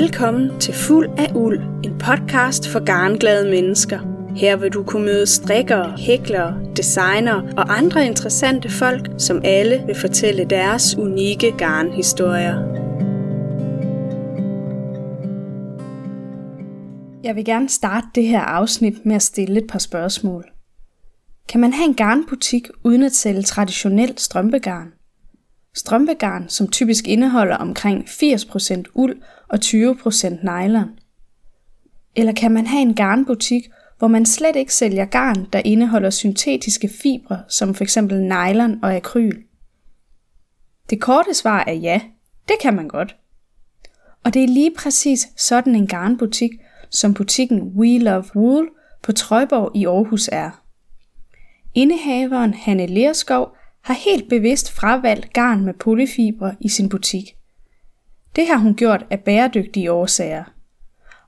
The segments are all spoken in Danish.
Velkommen til Fuld af Uld, en podcast for garnglade mennesker. Her vil du kunne møde strikkere, hæklere, designere og andre interessante folk, som alle vil fortælle deres unikke garnhistorier. Jeg vil gerne starte det her afsnit med at stille et par spørgsmål. Kan man have en garnbutik uden at sælge traditionelt strømpegarn? Strømpegarn, som typisk indeholder omkring 80% uld og 20% nylon. Eller kan man have en garnbutik, hvor man slet ikke sælger garn, der indeholder syntetiske fibre, som f.eks. nylon og akryl? Det korte svar er ja, det kan man godt. Og det er lige præcis sådan en garnbutik, som butikken We Love Wool på Trøjborg i Aarhus er. Indehaveren Hanne Lerskov har helt bevidst fravalgt garn med polyfibre i sin butik. Det har hun gjort af bæredygtige årsager.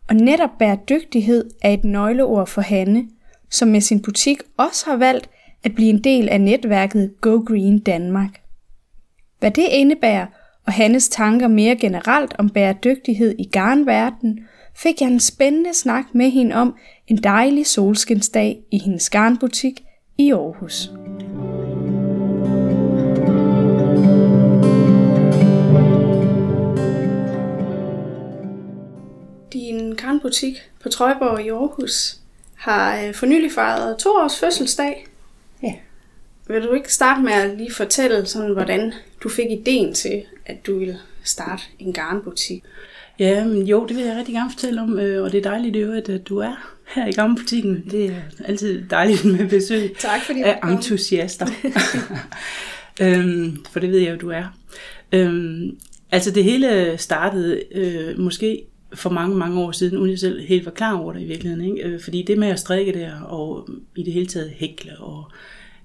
Og netop bæredygtighed er et nøgleord for Hanne, som med sin butik også har valgt at blive en del af netværket Go Green Danmark. Hvad det indebærer, og Hannes tanker mere generelt om bæredygtighed i garnverdenen, fik jeg en spændende snak med hende om en dejlig solskinsdag i hendes garnbutik i Aarhus. Din garnbutik på Trøjborg i Aarhus har øh, for nylig fejret to års fødselsdag. Ja. Vil du ikke starte med at lige fortælle, sådan, hvordan du fik ideen til, at du ville starte en garnbutik? Ja, men jo, det vil jeg rigtig gerne fortælle om, øh, og det er dejligt at at du er her i Gammelbutikken. Det er altid dejligt med besøg Tak fordi af entusiaster. øhm, for det ved jeg jo, du er. Øhm, altså det hele startede øh, måske for mange, mange år siden, uden jeg selv helt var klar over det i virkeligheden. Ikke? Øh, fordi det med at strikke der, og i det hele taget hækle og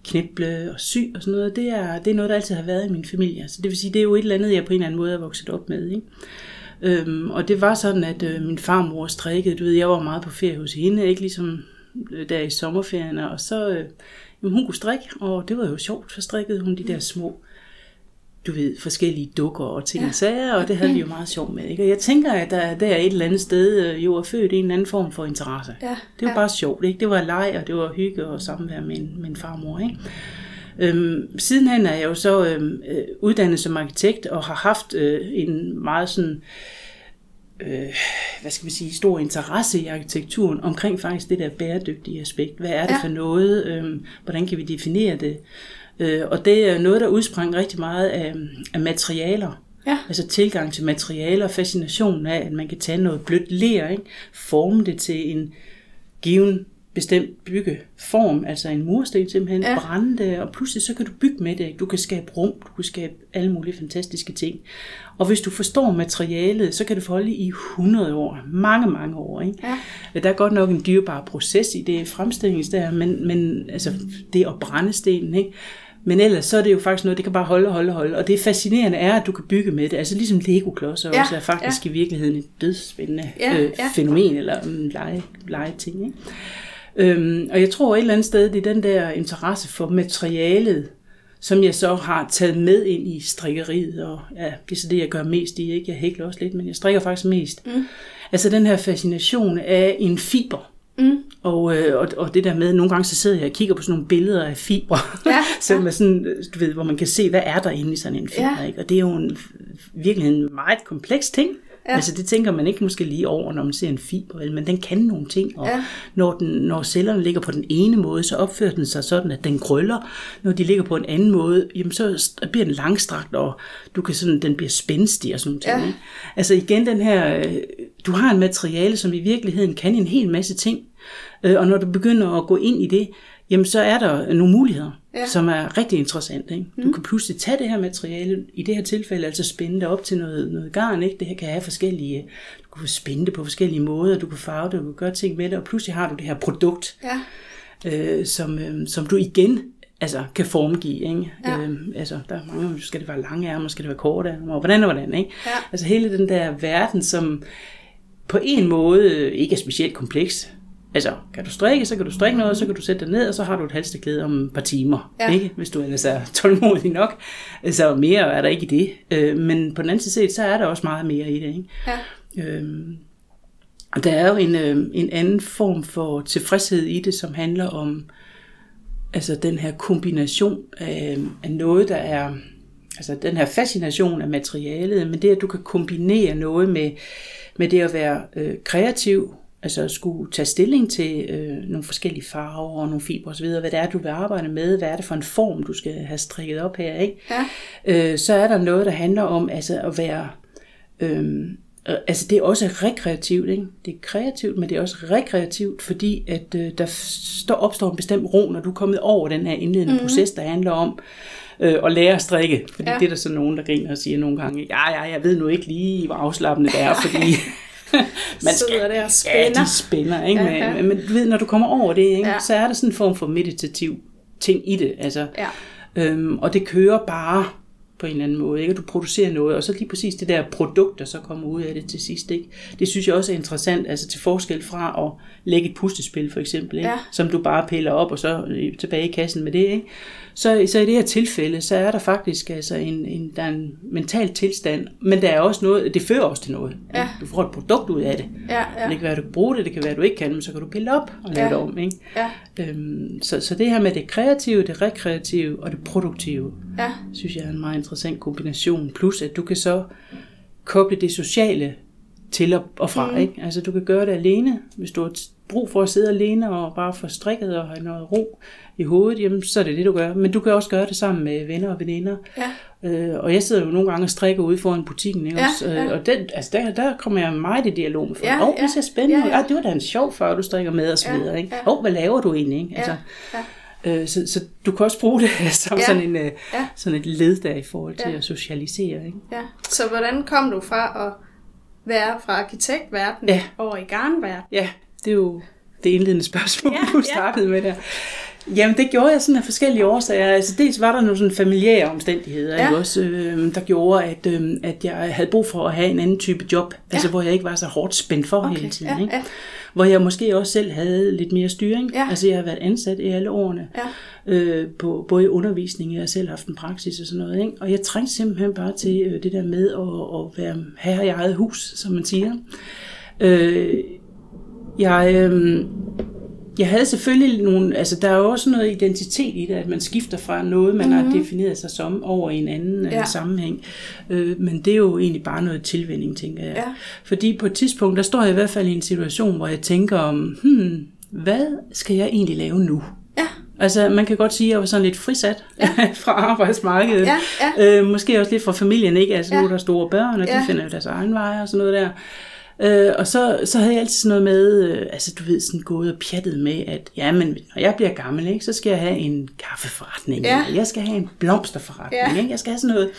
kniple og sy og sådan noget, det er, det er noget, der altid har været i min familie. Så det vil sige, det er jo et eller andet, jeg på en eller anden måde er vokset op med. Ikke? Øhm, og det var sådan, at øh, min farmor strikkede. Du ved, jeg var meget på ferie hos hende, ikke ligesom øh, der i sommerferien. Og så, øh, jamen, hun kunne strikke, og det var jo sjovt. Så strikkede hun de der små, du ved, forskellige dukker og ting og sager, og det havde vi jo meget sjovt med. Ikke? Og jeg tænker, at der, der er et eller andet sted øh, jo er født en anden form for interesse. Ja, Det var ja. bare sjovt, ikke? Det var leg, og det var hygge og samvær med med en farmor, ikke? Øhm, sidenhen er jeg jo så øhm, øh, uddannet som arkitekt og har haft øh, en meget sådan, øh, hvad skal man sige, stor interesse i arkitekturen omkring faktisk det der bæredygtige aspekt. Hvad er det ja. for noget? Øhm, hvordan kan vi definere det? Øh, og det er noget, der udsprang rigtig meget af, af materialer. Ja. Altså tilgang til materialer, fascinationen af, at man kan tage noget blødt ler, ikke? forme det til en given bestemt byggeform, altså en mursten simpelthen, Ja. brænde det, og pludselig så kan du bygge med det. Du kan skabe rum, du kan skabe alle mulige fantastiske ting. Og hvis du forstår materialet, så kan det forholde i 100 år, mange, mange år. Ikke? Ja. Der er godt nok en dyrbar proces i det fremstillingsder, men, men altså, det at brænde stenen, ikke? Men ellers så er det jo faktisk noget, det kan bare holde og holde og holde. Og det fascinerende er, at du kan bygge med det. Altså ligesom Lego-klodser Ja, også er faktisk ja. i virkeligheden et dødsspændende Ja, øh, ja. fænomen eller en lege, legeting. Ikke? Øhm, og jeg tror et eller andet sted, det er den der interesse for materialet, som jeg så har taget med ind i strikkeriet. Og ja, det er så det, jeg gør mest i. Ikke? Jeg hækler også lidt, men jeg strikker faktisk mest. Mm. Altså den her fascination af en fiber. Mm. Og, øh, og, og det der med, nogle gange så sidder jeg og kigger på sådan nogle billeder af fibre, Ja, som er sådan, du ved, hvor man kan se, hvad er der inde i sådan en fiber. Ja. Ikke? Og det er jo en, virkelig en meget kompleks ting. Ja. Ja. Altså det tænker man ikke måske lige over, når man ser en fiber, vel? men den kan nogle ting. Og Ja. ja. når, den, når cellerne ligger på den ene måde, så opfører den sig sådan, at den krøller. Når de ligger på en anden måde, jamen så bliver den langstrakt, og du kan sådan, den bliver spændstig og sådan noget. Ja. Ikke? Altså igen den her, øh, du har en materiale, som i virkeligheden kan en hel masse ting. Øh, Og når du begynder at gå ind i det, jamen så er der nogle muligheder, Ja. som er rigtig interessante. Ikke? Du kan pludselig tage det her materiale, i det her tilfælde altså spænde det op til noget, noget garn. Ikke? Det her kan have forskellige, du kan spænde det på forskellige måder, du kan farve det, du kan gøre ting med det, og pludselig har du det her produkt, Ja. øh, som, øh, som du igen altså, kan formgive. Ikke? Ja. Øh, altså, der er mange, skal det være lange ærmer, skal det være korte ærmer, og hvordan og hvordan. Ikke? Ja. Altså hele den der verden, som på en måde ikke er specielt kompleks. Altså, kan du strikke, så kan du strikke noget, så kan du sætte dig ned, og så har du et halsteklæde om et par timer, Ja. ikke? hvis du ellers er tålmodig nok. Så mere er der ikke i det. Øh, Men på den anden side set, så er der også meget mere i det. Ikke? Ja. Øhm, der er jo en, øh, en anden form for tilfredshed i det, som handler om altså den her kombination af, af noget, der er altså den her fascination af materialet, men det, at du kan kombinere noget med, med det at være øh, kreativ, altså at skulle tage stilling til øh, nogle forskellige farver og nogle fibre osv., hvad det er, du vil arbejde med, hvad er det for en form, du skal have strikket op her, ikke? Ja. Øh, så er der noget, der handler om altså at være... Øh, altså det er også rekreativt, ikke? Det er kreativt, men det er også rekreativt, fordi at øh, der står, opstår en bestemt ro, når du er kommet over den her indledende mm-hmm. proces, der handler om øh, at lære at strikke. Fordi ja. det er der så nogen, der griner og siger nogle gange, ja, ja, jeg ved nu ikke lige, hvor afslappende det er, fordi man skal, der og spænder. Ja, de spænder, ikke? Ja, Men, men du ved, når du kommer over det, ikke? Ja. så er der sådan en form for meditativ ting i det. Altså, ja. øhm, og det kører bare på en eller anden måde, ikke? at du producerer noget, og så lige præcis det der produkt, der så kommer ud af det til sidst. Ikke? Det synes jeg også er interessant, altså til forskel fra at lægge et pustespil for eksempel, ikke? Ja. som du bare piller op, og så tilbage i kassen med det. Ikke? Så, så i det her tilfælde, så er der faktisk altså en, en, der er en mental tilstand, men der er også noget, det fører også til noget. Ja. Du får et produkt ud af det. Ja, ja. Det kan være, at du kan bruge det, det kan være, at du ikke kan, men så kan du pille op og lave ja. det om. Ikke? Ja. Øhm, så, så det her med det kreative, det rekreative og det produktive, ja. synes jeg er en meget interessant kombination. Plus at du kan så koble det sociale til og fra. Mm. Ikke? Altså du kan gøre det alene, hvis du har brug for at sidde alene og bare få strikket og have noget ro i hovedet, jamen, så er det det, du gør. Men du kan også gøre det sammen med venner og veninder. Ja. Øh, og jeg sidder jo nogle gange og strikker ude foran butikken. Ikke? Ja? Øh, ja. Og den, altså der, der kommer jeg meget i dialog med folk. Åh, ja, oh, det ser spændende ja, ja. Ah, det var da en sjov før, du strikker med og så videre. Ja, ikke? Ja. Oh, hvad laver du egentlig? Ikke? Altså, ja, ja. Øh, så, så du kan også bruge det som ja. sådan, en, øh, ja. sådan et led der i forhold til ja. at socialisere. Ikke? Ja. Så hvordan kom du fra at være fra arkitektverdenen ja. over i garnverdenen? Ja, det er jo det indledende spørgsmål, ja, du startede ja. med der. Jamen, det gjorde jeg sådan af forskellige årsager. Altså, dels var der nogle sådan familiære omstændigheder, ja. også, øh, der gjorde, at, øh, at jeg havde brug for at have en anden type job, ja. altså hvor jeg ikke var så hårdt spændt for okay. hele tiden. Ja, ikke? Ja. Hvor jeg måske også selv havde lidt mere styring. Ja. Altså, jeg har været ansat i alle årene, ja. øh, på, både i undervisning, jeg har selv haft en praksis og sådan noget. Ikke? Og jeg trængte simpelthen bare til øh, det der med at, at være herre i eget hus, som man siger. Øh, jeg... Øh, jeg havde selvfølgelig nogle, altså der er jo også noget identitet i det, at man skifter fra noget, man mm-hmm. har mhm. defineret sig som, over i en anden ja. sammenhæng. Øh, men det er jo egentlig bare noget tilvænding, tænker jeg. Ja. Fordi på et tidspunkt, der står jeg i hvert fald i en situation, hvor jeg tænker om, hmm, hvad skal jeg egentlig lave nu? Ja. Altså, man kan godt sige, at jeg var sådan lidt frisat ja. fra arbejdsmarkedet. Ja, ja. Øh, måske også lidt fra familien, ikke? Altså, ja. nu er der store børn, og ja. de finder jo deres egen veje og sådan noget der. Øh, og så, så havde jeg altid sådan noget med, øh, altså du ved, sådan gået og pjattet med, at ja, men når jeg bliver gammel, ikke, så skal jeg have en kaffeforretning, ja. eller jeg skal have en blomsterforretning, ja. ikke? jeg skal have sådan noget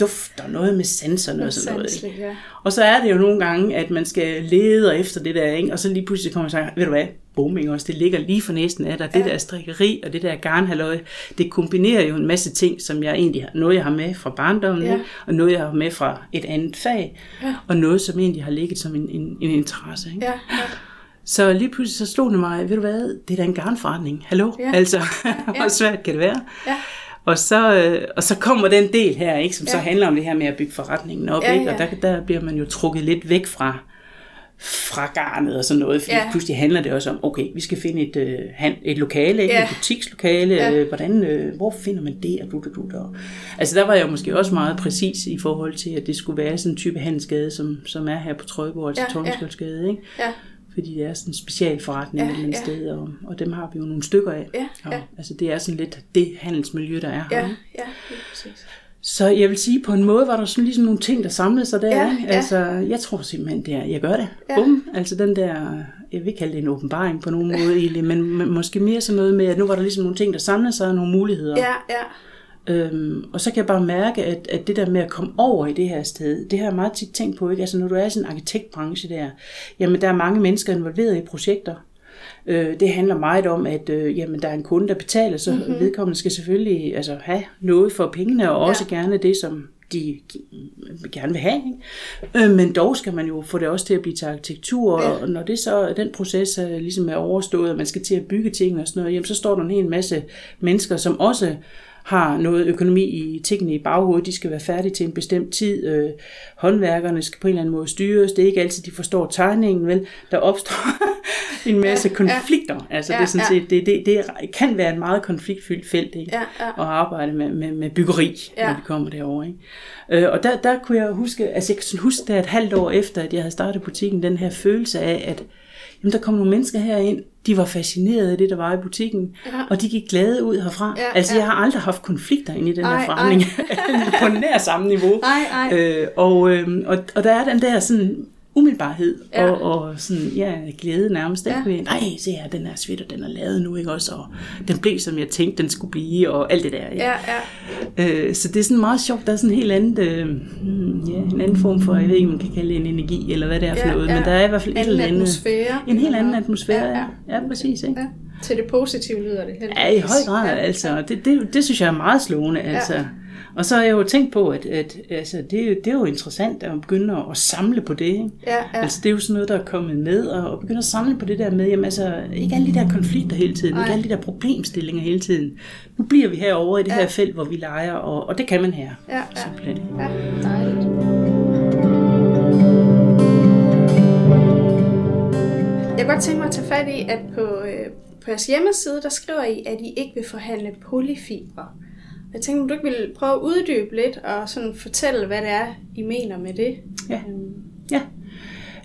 duft og noget med sensorer og sådan noget. Ikke? Ja. Og så er det jo nogle gange, at man skal lede efter det der, ikke? og så lige pludselig kommer man og siger, ved du hvad, booming også, det ligger lige for næsten af dig. Ja. Det der strikkeri og det der garnhalløj, det kombinerer jo en masse ting, som jeg egentlig har, noget jeg har med fra barndommen, ja. og noget jeg har med fra et andet fag, ja. og noget som egentlig har ligget som en, en, en interesse. Ikke? Ja. Ja. Så lige pludselig så slog det mig, ved du hvad, det er da en garnforretning. Hallo? Ja. Altså, ja. hvor svært kan det være? Ja. Og så, øh, og så kommer den del her, ikke, som ja. så handler om det her med at bygge forretningen op. Ja, ikke? Og der, der bliver man jo trukket lidt væk fra, fra garnet og sådan noget, fordi ja. pludselig handler det også om, okay, vi skal finde et, øh, et lokale, ikke? Ja. et butikslokale, ja. øh, hvordan, øh, hvor finder man det, og du, du, du, der. Altså der var jeg måske også meget præcis i forhold til, at det skulle være sådan en type handelsgade, som, som er her på Trøjborg, altså ja, Tordenskjoldsgade, ikke? Ja fordi det er sådan en specialforretning ja, et ja. sted, og, og dem har vi jo nogle stykker af. Ja, ja. Og, altså det er sådan lidt det handelsmiljø, der er her. Ja, ja, præcis. Så jeg vil sige, på en måde var der sådan ligesom nogle ting, der samlede sig der. Ja, ja. Altså, jeg tror simpelthen, det er, jeg gør det. Ja. Bum. Altså den der, jeg vil kalde det en åbenbaring på nogen måde egentlig, men, men måske mere sådan noget med, at nu var der ligesom nogle ting, der samlede sig, og nogle muligheder. Ja, ja. Øhm, og så kan jeg bare mærke, at, at det der med at komme over i det her sted, det har jeg meget tit tænkt på, ikke? Altså når du er i sådan en arkitektbranche der, jamen der er mange mennesker involveret i projekter. Øh, det handler meget om, at øh, jamen, der er en kunde, der betaler, så mm-hmm. vedkommende skal selvfølgelig altså, have noget for pengene, og også ja. gerne det, som de gerne vil have. Ikke? Øh, men dog skal man jo få det også til at blive til arkitektur, ja. og når det så den proces er, ligesom er overstået, og man skal til at bygge ting og sådan noget, jamen, så står der en hel masse mennesker, som også har noget økonomi i tingene i baghovedet. De skal være færdige til en bestemt tid. Øh, håndværkerne skal på en eller anden måde styres. Det er ikke altid, de forstår tegningen. Vel? Der opstår en masse ja, konflikter. Ja. Altså, ja, det, er sådan ja. set, det, det, det kan være et meget konfliktfyldt felt ikke? Ja, ja. at arbejde med, med, med byggeri, ja. når vi kommer derover. Ikke? Øh, og der, der kunne jeg huske, altså jeg kan huske, der et halvt år efter, at jeg havde startet butikken, den her følelse af, at jamen, der kom nogle mennesker herind, de var fascineret af det, der var i butikken, ja. og de gik glade ud herfra. Ja, altså, ja. jeg har aldrig haft konflikter inde i den ej, her forretning, på nær samme niveau. Ej, ej. Øh, og, øh, og, og der er den der sådan umiddelbarhed ja. og, og sådan, ja, glæde nærmest. Ja. Nej, se her, den her sweater, den er lavet nu, ikke også? Og den blev, som jeg tænkte, den skulle blive, og alt det der. Ikke? Ja, ja. Øh, så det er sådan meget sjovt. Der er sådan en helt anden, øh, ja, en anden form for, jeg ved ikke, man kan kalde det en energi, eller hvad det er for ja, noget, ja. men der er i hvert fald et eller andet. atmosfære. En helt anden atmosfære, ja. Ja, ja præcis. Ikke? Ja. Til det positive lyder det heldigvis. Ja, i høj grad, ja. altså. Det, det, det synes jeg er meget slående, altså. Ja. Og så har jeg jo tænkt på, at, at altså, det, det er jo interessant at begynde at samle på det. Ikke? Ja, ja. Altså, det er jo sådan noget, der er kommet med, og, og begynde at samle på det der med, jamen, altså, ikke alle de der konflikter hele tiden, Ej. ikke alle de der problemstillinger hele tiden. Nu bliver vi herovre i det ja. her felt, hvor vi leger, og, og det kan man her. Ja, ja. Simpelthen. ja dejligt. Jeg kan godt tænke mig at tage fat i, at på, øh, på jeres hjemmeside, der skriver I, at I ikke vil forhandle polyfibre. Jeg tænkte, om du ikke ville prøve at uddybe lidt og sådan fortælle, hvad det er, I mener med det. Ja, øhm. ja.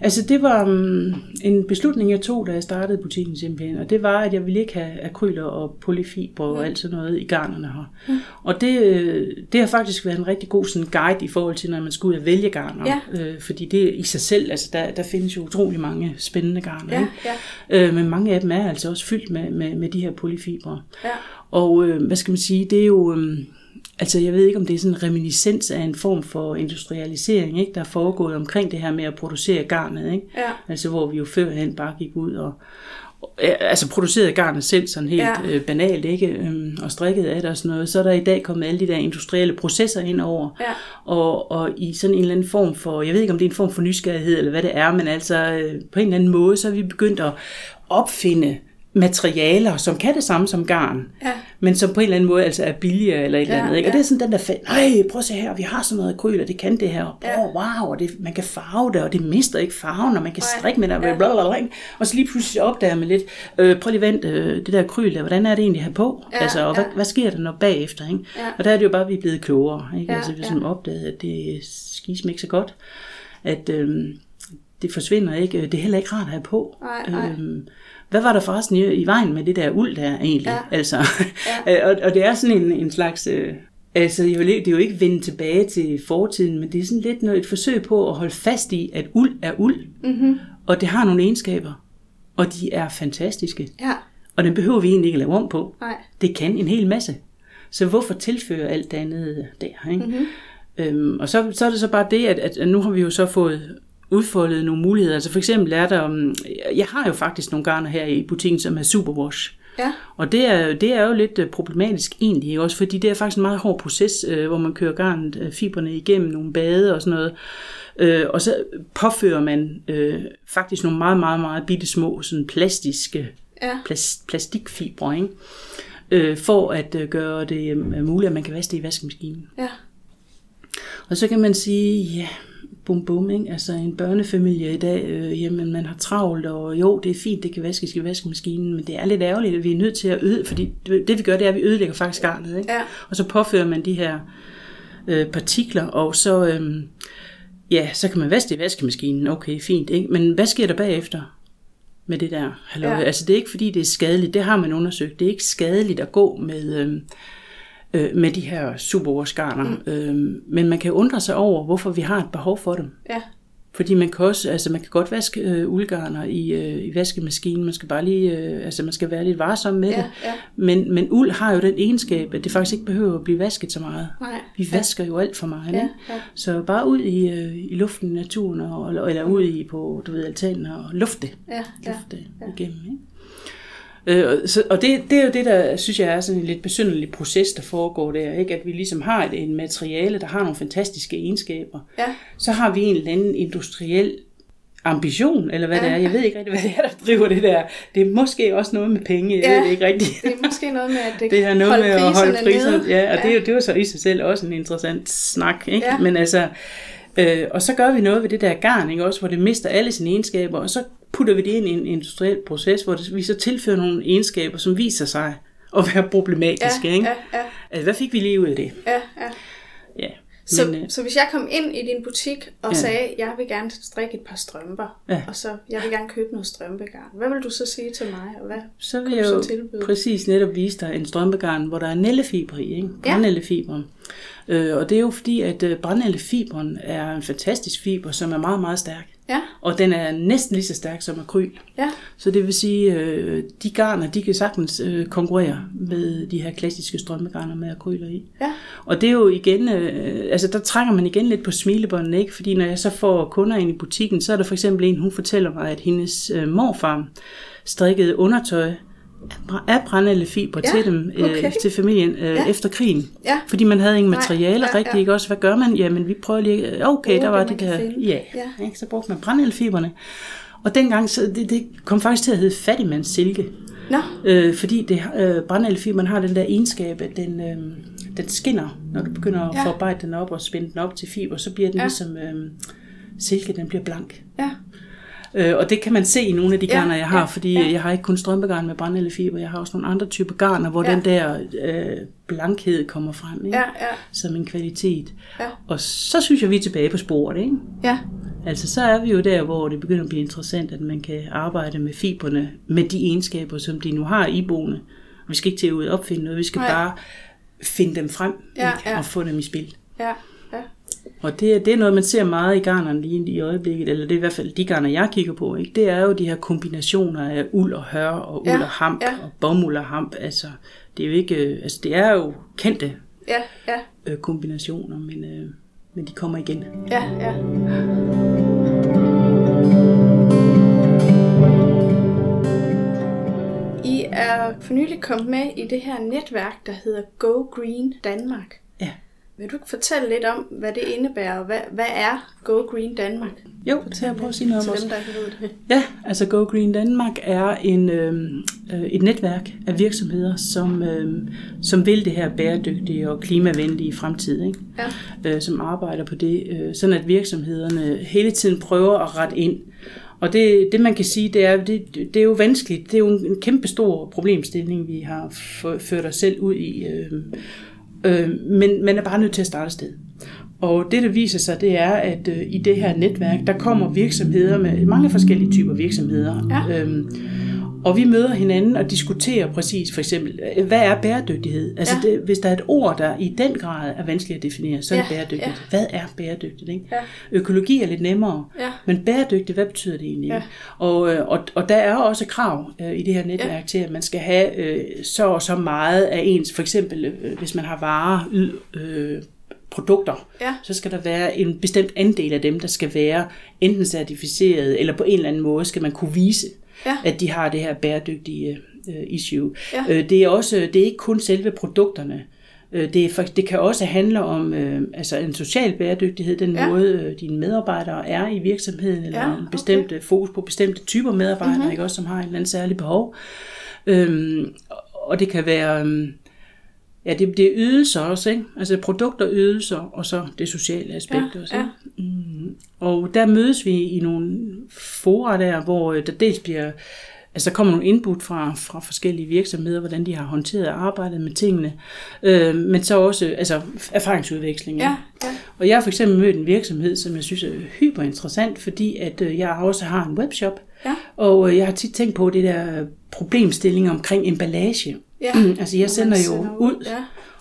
Altså det var um, en beslutning, jeg tog, da jeg startede butikken simpelthen, og det var, at jeg ville ikke have akryler og polyfiber og mm. alt sådan noget i garnerne her. Mm. Og det, øh, det har faktisk været en rigtig god sådan, guide i forhold til, når man skal ud og vælge garner. Ja. Øh, fordi det i sig selv, altså der, der findes jo utrolig mange spændende garner. Ja, ja. Øh, men mange af dem er altså også fyldt med, med, med de her polyfibre. Ja. Og øh, hvad skal man sige, det er jo... Øh, Altså jeg ved ikke, om det er sådan en reminiscens af en form for industrialisering, ikke, der er foregået omkring det her med at producere garnet. Ikke? Ja. Altså hvor vi jo førhen bare gik ud og, altså producerede garnet selv sådan helt ja. øh, banalt, ikke? Øhm, og strikket af det og sådan noget, så er der i dag kommet alle de der industrielle processer ind over, ja. og, og i sådan en eller anden form for, jeg ved ikke om det er en form for nysgerrighed eller hvad det er, men altså øh, på en eller anden måde, så er vi begyndt at opfinde materialer, som kan det samme som garn, ja. men som på en eller anden måde altså er billigere eller et ja, eller andet. Ikke? Og det er sådan den der, fed, nej, prøv at se her, vi har sådan noget akryl, og det kan det her, og ja. oh, wow, og det, man kan farve det, og det mister ikke farven, og man kan strikke med det, ja. bla, bla, bla, og så lige pludselig opdager man lidt, øh, prøv lige vent, øh, det der akryl der, hvordan er det egentlig her på? Ja, altså, og ja. hvad, hvad sker der når bagefter? Ikke? Ja. Og der er det jo bare, at vi er blevet klogere. Ikke? Ja, altså, vi har ja. opdaget, at det skis ikke så godt, at øh, det forsvinder ikke, det er heller ikke rart at have på. Nej, nej. Øh, hvad var der forresten i, i vejen med det der uld der egentlig? Ja. Altså, ja. og, og det er sådan en, en slags... Øh, altså, jeg vil, det er jo ikke vende tilbage til fortiden, men det er sådan lidt noget, et forsøg på at holde fast i, at uld er uld, mm-hmm. og det har nogle egenskaber, og de er fantastiske. Ja. Og den behøver vi egentlig ikke lave om på. Nej. Det kan en hel masse. Så hvorfor tilføre alt det andet der? Ikke? Mm-hmm. Øhm, og så, så er det så bare det, at, at nu har vi jo så fået udfoldet nogle muligheder. Altså for eksempel er der, um, jeg har jo faktisk nogle garner her i butikken, som er superwash. Ja. Og det er, det er jo lidt øh, problematisk egentlig også, fordi det er faktisk en meget hård proces, øh, hvor man kører garnet, øh, fiberne igennem nogle bade og sådan noget. Øh, og så påfører man øh, faktisk nogle meget, meget, meget bitte små sådan plastiske ja. plas, plastikfibre, ikke? Øh, for at øh, gøre det øh, muligt, at man kan vaske det i vaskemaskinen. Ja. Og så kan man sige, ja, bum bum, ikke? Altså en børnefamilie i dag, øh, jamen man har travlt, og jo, det er fint, det kan vaskes i vaskemaskinen, men det er lidt ærgerligt, at vi er nødt til at øde, fordi det vi gør, det er, at vi ødelægger faktisk garnet, ikke? Ja. Og så påfører man de her øh, partikler, og så, øh, ja, så kan man vaske det i vaskemaskinen, okay, fint, ikke? Men hvad sker der bagefter? med det der halløj. Ja. Altså det er ikke fordi, det er skadeligt, det har man undersøgt. Det er ikke skadeligt at gå med, øh, øh, med de her superårsgarner. Mm. Øh, men man kan undre sig over, hvorfor vi har et behov for dem. Ja. Fordi man kan også, altså man kan godt vaske øh, uldgarner i, øh, i vaskemaskinen, man skal bare lige, øh, altså man skal være lidt varsom med ja, det. Ja. Men, men uld har jo den egenskab, at det faktisk ikke behøver at blive vasket så meget. Nej. Vi vasker ja. jo alt for meget. Ja, ja. Så bare ud i, øh, i luften naturen, og, eller, eller ud i på, du ved, altanen og lufte. Ja, lufte ja, ja. igennem. Ikke? Øh, så, og det, det er jo det, der synes jeg er sådan en lidt besynderlig proces, der foregår der. Ikke? At vi ligesom har et, en materiale, der har nogle fantastiske egenskaber. Ja. Så har vi en eller anden industriel ambition, eller hvad Ja. det er. Jeg ved ikke rigtig, hvad det er, der driver det der. Det er måske også noget med penge, jeg Ja. ved det ikke rigtigt. Det er måske noget med, at det, Det har noget holde med at holde priserne nede. Ja, og det, er jo- det var så i sig selv også en interessant snak. Ikke? Ja. Men altså, øh, og så gør vi noget ved det der garn, ikke? også, hvor det mister alle sine egenskaber, og så putter vi det ind i en industriel proces, hvor det, vi så tilfører nogle egenskaber, som viser sig at være problematiske. Ja, ikke? ja, ja, Altså, hvad fik vi lige ud af det? ja, ja. Ja. Så, Men, øh, så hvis jeg kom ind i din butik og Ja. ja. sagde, jeg vil gerne strikke et par strømper, Ja. og så jeg vil gerne købe noget strømpegarn, hvad vil du så sige til mig? Og hvad? så vil jeg så tilbyde? præcis netop vise dig en strømpegarn, hvor der er nællefiber i, ikke? Ja. Brændenællefiber. Øh, og det er jo fordi, at øh, brændenællefiberen er en fantastisk fiber, som er meget, meget stærk. Ja, Og den er næsten lige så stærk som akryl. ja, Så det vil sige, øh, de garner, de kan sagtens øh, konkurrere med de her klassiske strømmegarner med akryler i. ja, Og det er jo igen, øh, altså der trækker man igen lidt på smilebåndene, ikke? Fordi når jeg så får kunder ind i butikken, så er der for eksempel en, hun fortæller mig, at hendes øh, morfar strikkede undertøj af brændende fiber Ja, til dem, øh, okay. til familien øh, Ja. efter krigen. ja. Fordi man havde ingen materialer ja, rigtigt, ja. ikke også? Hvad gør man? Jamen, vi prøver lige, okay, Bruge der var det, man der, ja, Ja. Ikke? så brugte man brændenælfiberne. Og dengang, så det, det kom faktisk til at hedde fattigmandssilke. Nå, Øh, fordi det, øh, brændenælfiberen har den der egenskab, at den, øh, den skinner, når du begynder at Ja. forarbejde den op og spænde den op til fiber, så bliver den ja. ligesom øh, silke, den bliver blank. ja, Øh, og det kan man se i nogle af de garner, jeg har, fordi ja. jeg har ikke kun strømpegarn med brændenældefiber, jeg har også nogle andre typer garner, hvor Ja. den der øh, blankhed kommer frem ikke? ja, ja, som en kvalitet. Ja. Og så synes jeg, vi er tilbage på sporet. Ikke? ja, Altså, så er vi jo der, hvor det begynder at blive interessant, at man kan arbejde med fiberne, med de egenskaber, som de nu har iboende. Vi skal ikke til at opfinde noget, vi skal Nej. Bare finde dem frem Ja, ikke? ja. og få dem i spil. ja, Og det, er- det er noget, man ser meget i garnerne lige i øjeblikket, eller det er i hvert fald de garner, jeg kigger på. Ikke? Det er jo de her kombinationer af uld og hør, og uld Ja, og hamp, ja. og bomuld og hamp. Altså, det er jo ikke, øh, altså, det er jo kendte ja, ja, øh, kombinationer, men, øh, men de kommer igen. ja, ja. I er for nylig kommet med i det her netværk, der hedder Go Green Danmark. Vil du ikke fortælle lidt om, hvad det indebærer, hvad, hvad er Go Green Danmark? Jo, til at prøve at sige noget om dem, der ikke ved det. Ja, altså Go Green Danmark er en, øh, øh, et netværk af virksomheder, som, øh, som vil det her bæredygtige og klimavenlige fremtid, ikke? Ja, Øh, som arbejder på det, øh, sådan at virksomhederne hele tiden prøver at rette ind. Og det, det man kan sige, det er, det, det er jo vanskeligt. Det er jo en kæmpe stor problemstilling, vi har ført os selv ud i. Øh, øh, men man er bare nødt til at starte et sted. Og det, der viser sig, det er, at øh, i det her netværk, der kommer virksomheder med mange forskellige typer virksomheder. Ja. Øhm, og vi møder hinanden og diskuterer præcis for eksempel, øh, hvad er bæredygtighed? Altså Ja. det, hvis der er et ord, der i den grad er vanskeligt at definere, så er det bæredygtigt. ja. Hvad er bæredygtigt? Ikke? Ja. Økologi er lidt nemmere, Ja. men bæredygtigt, hvad betyder det egentlig? Ja. Og, øh, og, og der er også krav øh, i det her netværk ja. til, at man skal have øh, så og så meget af ens, for eksempel øh, hvis man har varer, øh, produkter, Ja. så skal der være en bestemt andel af dem, der skal være enten certificeret, eller på en eller anden måde skal man kunne vise, Ja. at de har det her bæredygtige øh, issue. Ja. Øh, det, er også, det er ikke kun selve produkterne. Øh, det, er, det kan også handle om øh, altså en social bæredygtighed, den Ja. måde øh, dine medarbejdere er i virksomheden, eller Ja, okay. en bestemt okay. fokus på bestemte typer medarbejdere, mm-hmm. ikke også, som har en eller anden særlig behov. Øhm, og det kan være... øhm, Ja, det, det er ydelser også, ikke? Altså produkter, ydelser, og så det sociale aspekt Ja, også. ja. Ikke? Mm. Og der mødes vi i nogle fora der, hvor øh, der dels bliver, altså der kommer nogle input fra, fra forskellige virksomheder, hvordan de har håndteret og arbejdet med tingene, øh, men så også altså, erfaringsudveksling. Ja, ja. Og jeg har for eksempel mødt en virksomhed, som jeg synes er hyper interessant, fordi at øh, jeg også har en webshop, Ja. og øh, jeg har tit tænkt på det der problemstilling omkring emballage. Ja. altså jeg sender man jo sender ud, Ja.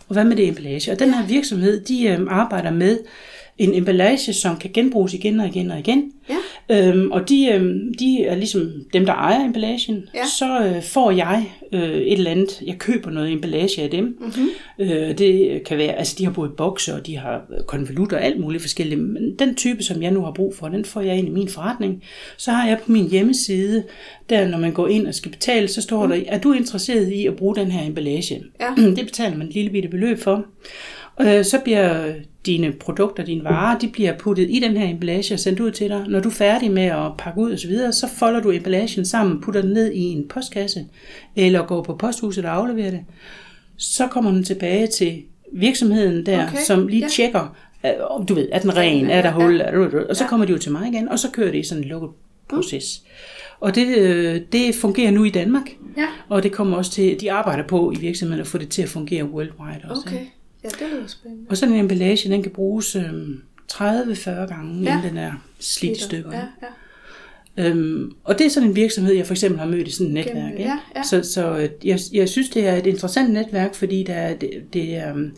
og hvad med det emballage? Og den her virksomhed, de øh, arbejder med en emballage, som kan genbruges igen og igen og igen. Ja. Øhm, og de, øhm, de er ligesom dem, der ejer emballagen. Ja. Så øh, får jeg øh, et eller andet, jeg køber noget emballage af dem. Mm-hmm. Øh, det kan være, altså de har både bokse, og de har konvolutter og alt muligt forskelligt. Men den type, som jeg nu har brug for, den får jeg ind i min forretning. Så har jeg på min hjemmeside, der når man går ind og skal betale, så står der, er du interesseret i at bruge den her emballage? Ja. Det betaler man et lille bitte beløb for. Øh, så bliver dine produkter, dine varer, de bliver puttet i den her emballage og sendt ud til dig. Når du er færdig med at pakke ud og så videre, så folder du emballagen sammen, putter den ned i en postkasse, eller går på posthuset og afleverer det. Så kommer den tilbage til virksomheden der, Okay, som lige ja. tjekker, øh, om du ved, er den ren, er der hul, ja. og så kommer de jo til mig igen, og så kører det i sådan en lukket proces. Og det, øh, det fungerer nu i Danmark, Ja, og det kommer også til, de arbejder på i virksomheden at få det til at fungere worldwide også. okay. Ja, det lyder spændende. Og sådan en emballage, den kan bruges øhm, 30-40 gange, Ja. inden den er slidt i stykker. Ja, Ja. Øhm, og det er sådan en virksomhed, jeg for eksempel har mødt i sådan et netværk. Gennem- ja, ja. Så, så øh, jeg, jeg synes, det er et interessant netværk, fordi der er, det, det er um,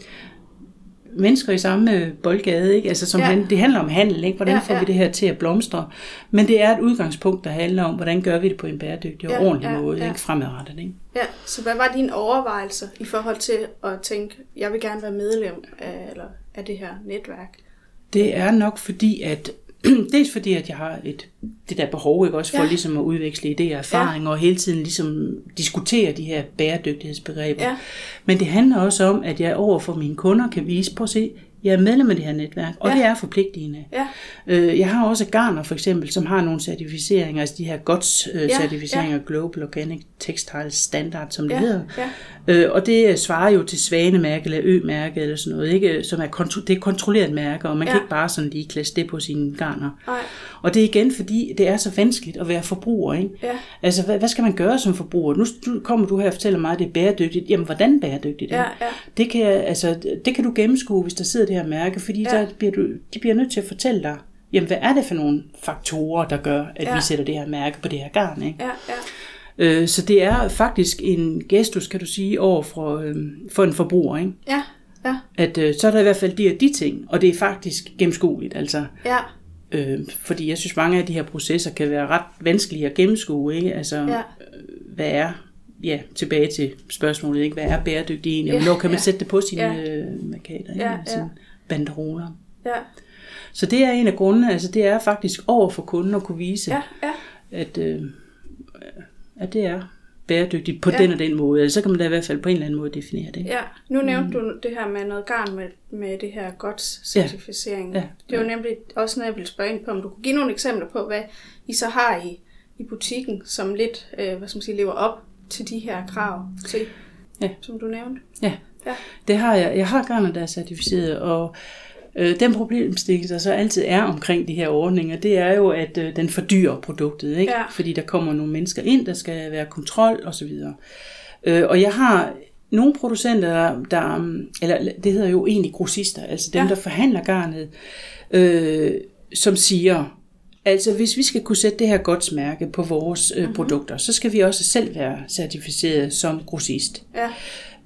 mennesker i samme boldgade. Ikke? Altså, som Ja. han, det handler om handel. Ikke? Hvordan Ja, får ja. vi det her til at blomstre? Men det er et udgangspunkt, der handler om, hvordan gør vi det på en bæredygtig og Ja, ordentlig ja, måde, ja. ikke? fremadrettet. Ikke? Ja, så hvad var dine overvejelser i forhold til at tænke, jeg vil gerne være medlem af, eller, af det her netværk? Det er nok fordi, at dels fordi, at jeg har et, det der behov, ikke også for Ja. ja. ligesom at udveksle idéer og erfaringer, ja. og hele tiden ligesom diskutere de her bæredygtighedsbegreber. Ja. Men det handler også om, at jeg over for mine kunder kan vise, prøv at se, jeg er medlem af det her netværk, og Ja. ja. det er forpligtende. Ja, Øh, Jeg har også Garner for eksempel, som har nogle certificeringer, altså de her Ja, GOTS-certificeringer, Global Organic Textile Standard, som det ja, hedder. Øh, og det svarer jo til svanemærke eller ø-mærke eller sådan noget, ikke? som er, kontro- det er kontrolleret mærke, og man ja. Kan ikke bare sådan lige klasse det på sine garner. nej, Og det er igen, fordi det er så vanskeligt at være forbruger. Ikke? ja, Altså, hvad, hvad skal man gøre som forbruger? Nu kommer du her og fortæller mig, at det er bæredygtigt. Jamen, hvordan bæredygtigt? ja, ja, Det kan, altså, det kan du gennemskue, hvis der sidder det her mærke, fordi Ja. der bliver du, de bliver nødt til at fortælle dig, jamen, hvad er det for nogle faktorer, der gør, at ja. vi sætter det her mærke på det her garn? Ikke? ja, ja, Øh, så det er faktisk en gestus, kan du sige, over for, øh, for en forbruger. Ikke? ja, ja, At øh, så er der i hvert fald de og de ting, og det er faktisk gennemskueligt. Altså, ja, øh, fordi jeg synes, mange af de her processer kan være ret vanskelige at gennemskue. Ikke? Altså, ja, øh, hvad er, ja, tilbage til spørgsmålet, ikke? hvad er bæredygtigt egentlig? Ja, Hvornår kan man ja. sætte det på sine Ja. øh, markader, ikke? Ja, ja. sine banderoler? ja, Så det er en af grundene, altså det er faktisk over for kunden at kunne vise, ja, ja, at, øh, at det er bæredygtigt på Ja. ja. den og den måde. Eller så kan man da i hvert fald på en eller anden måde definere det. ja. Nu nævnte du det her med noget garn med, med det her godt certificering. Ja, Det var nemlig også noget, jeg ville spørge ind på, om du kunne give nogle eksempler på, hvad I så har i, i butikken, som lidt, øh, hvad skal man sige, lever op til de her krav, til, Ja. som du nævnte. Ja, Ja. det har jeg. Jeg har garner, der er certificeret, og øh, den problemstilling, der så altid er omkring de her ordninger, det er jo, at øh, den fordyrer produktet, ikke? Ja. fordi der kommer nogle mennesker ind, der skal være kontrol osv. Øh, og jeg har nogle producenter, der, der, um, eller det hedder jo egentlig grossister, altså dem, Ja. der forhandler garnet, øh, som siger, altså hvis vi skal kunne sætte det her godt mærke på vores øh, produkter, så skal vi også selv være certificeret som grossist. Ja,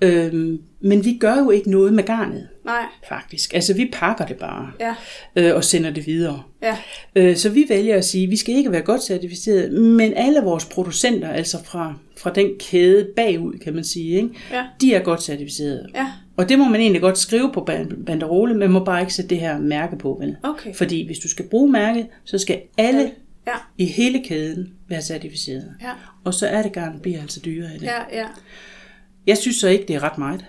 Øhm, men vi gør jo ikke noget med garnet, nej, faktisk. Altså, vi pakker det bare ja, øh, og sender det videre. ja, Øh, så vi vælger at sige, at vi skal ikke være godt certificeret, men alle vores producenter, altså fra, fra den kæde bagud, kan man sige, ikke? ja, de er godt certificeret. ja, Og det må man egentlig godt skrive på ban- banderole, men må bare ikke sætte det her mærke på, vel? okay. Fordi hvis du skal bruge mærket, så skal alle Ja, i hele kæden være certificeret. ja, Og så er det bliver altså dyrere af det. ja, ja, Jeg synes så ikke, det er ret meget.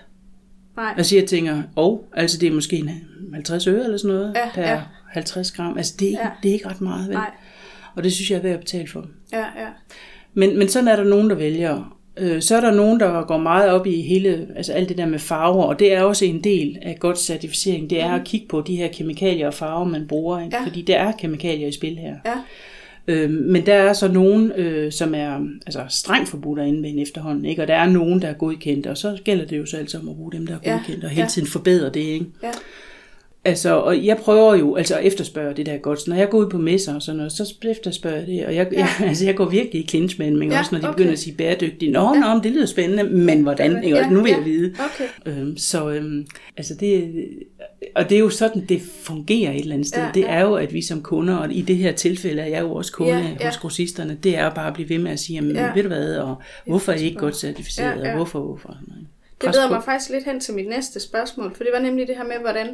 Nej, Altså jeg tænker, og altså det er måske en 50 øre eller sådan noget, Ja, per ja. 50 gram. Altså det er, Ja. det er ikke ret meget, vel? nej, Og det synes jeg er værd at betale for. ja, ja, Men, men sådan er der nogen, der vælger. Øh, Så er der nogen, der går meget op i hele, altså alt det der med farver, og det er også en del af godt certificering. Det er at kigge på de her kemikalier og farver, man bruger, ikke? Ja. fordi der er kemikalier i spil her. ja, Øh, men der er så nogen, øh, som er altså, strengt forbudt at anvende efterhånden, ikke? og der er nogen, der er godkendt, og så gælder det jo så altså om at bruge dem, der er Ja, godkendt, og hele ja. tiden forbedre det. Ikke? ja, Altså, og jeg prøver jo altså at efterspørge det der godt. Så når jeg går ud på messer og sådan noget, så efterspørger jeg det. Og jeg, Ja. jeg, altså, jeg går virkelig i clinch med ikke? Ja, også når de okay. begynder at sige bæredygtigt. Nå, ja. nå, men det lyder spændende, men hvordan? Ikke? Ja, nu vil ja. jeg vide. okay, Øhm, så øhm, altså det, og det er jo sådan, det fungerer et eller andet sted. Ja, Ja, det er jo, at vi som kunder, og i det her tilfælde er jeg jo også kunde Ja, ja, hos grossisterne, det er jo bare at blive ved med at sige, jamen, Ja. ved du hvad, og hvorfor er I ikke godt certificeret, Ja, ja, og hvorfor, hvorfor? Noget. Det leder mig faktisk lidt hen til mit næste spørgsmål, for det var nemlig det her med, hvordan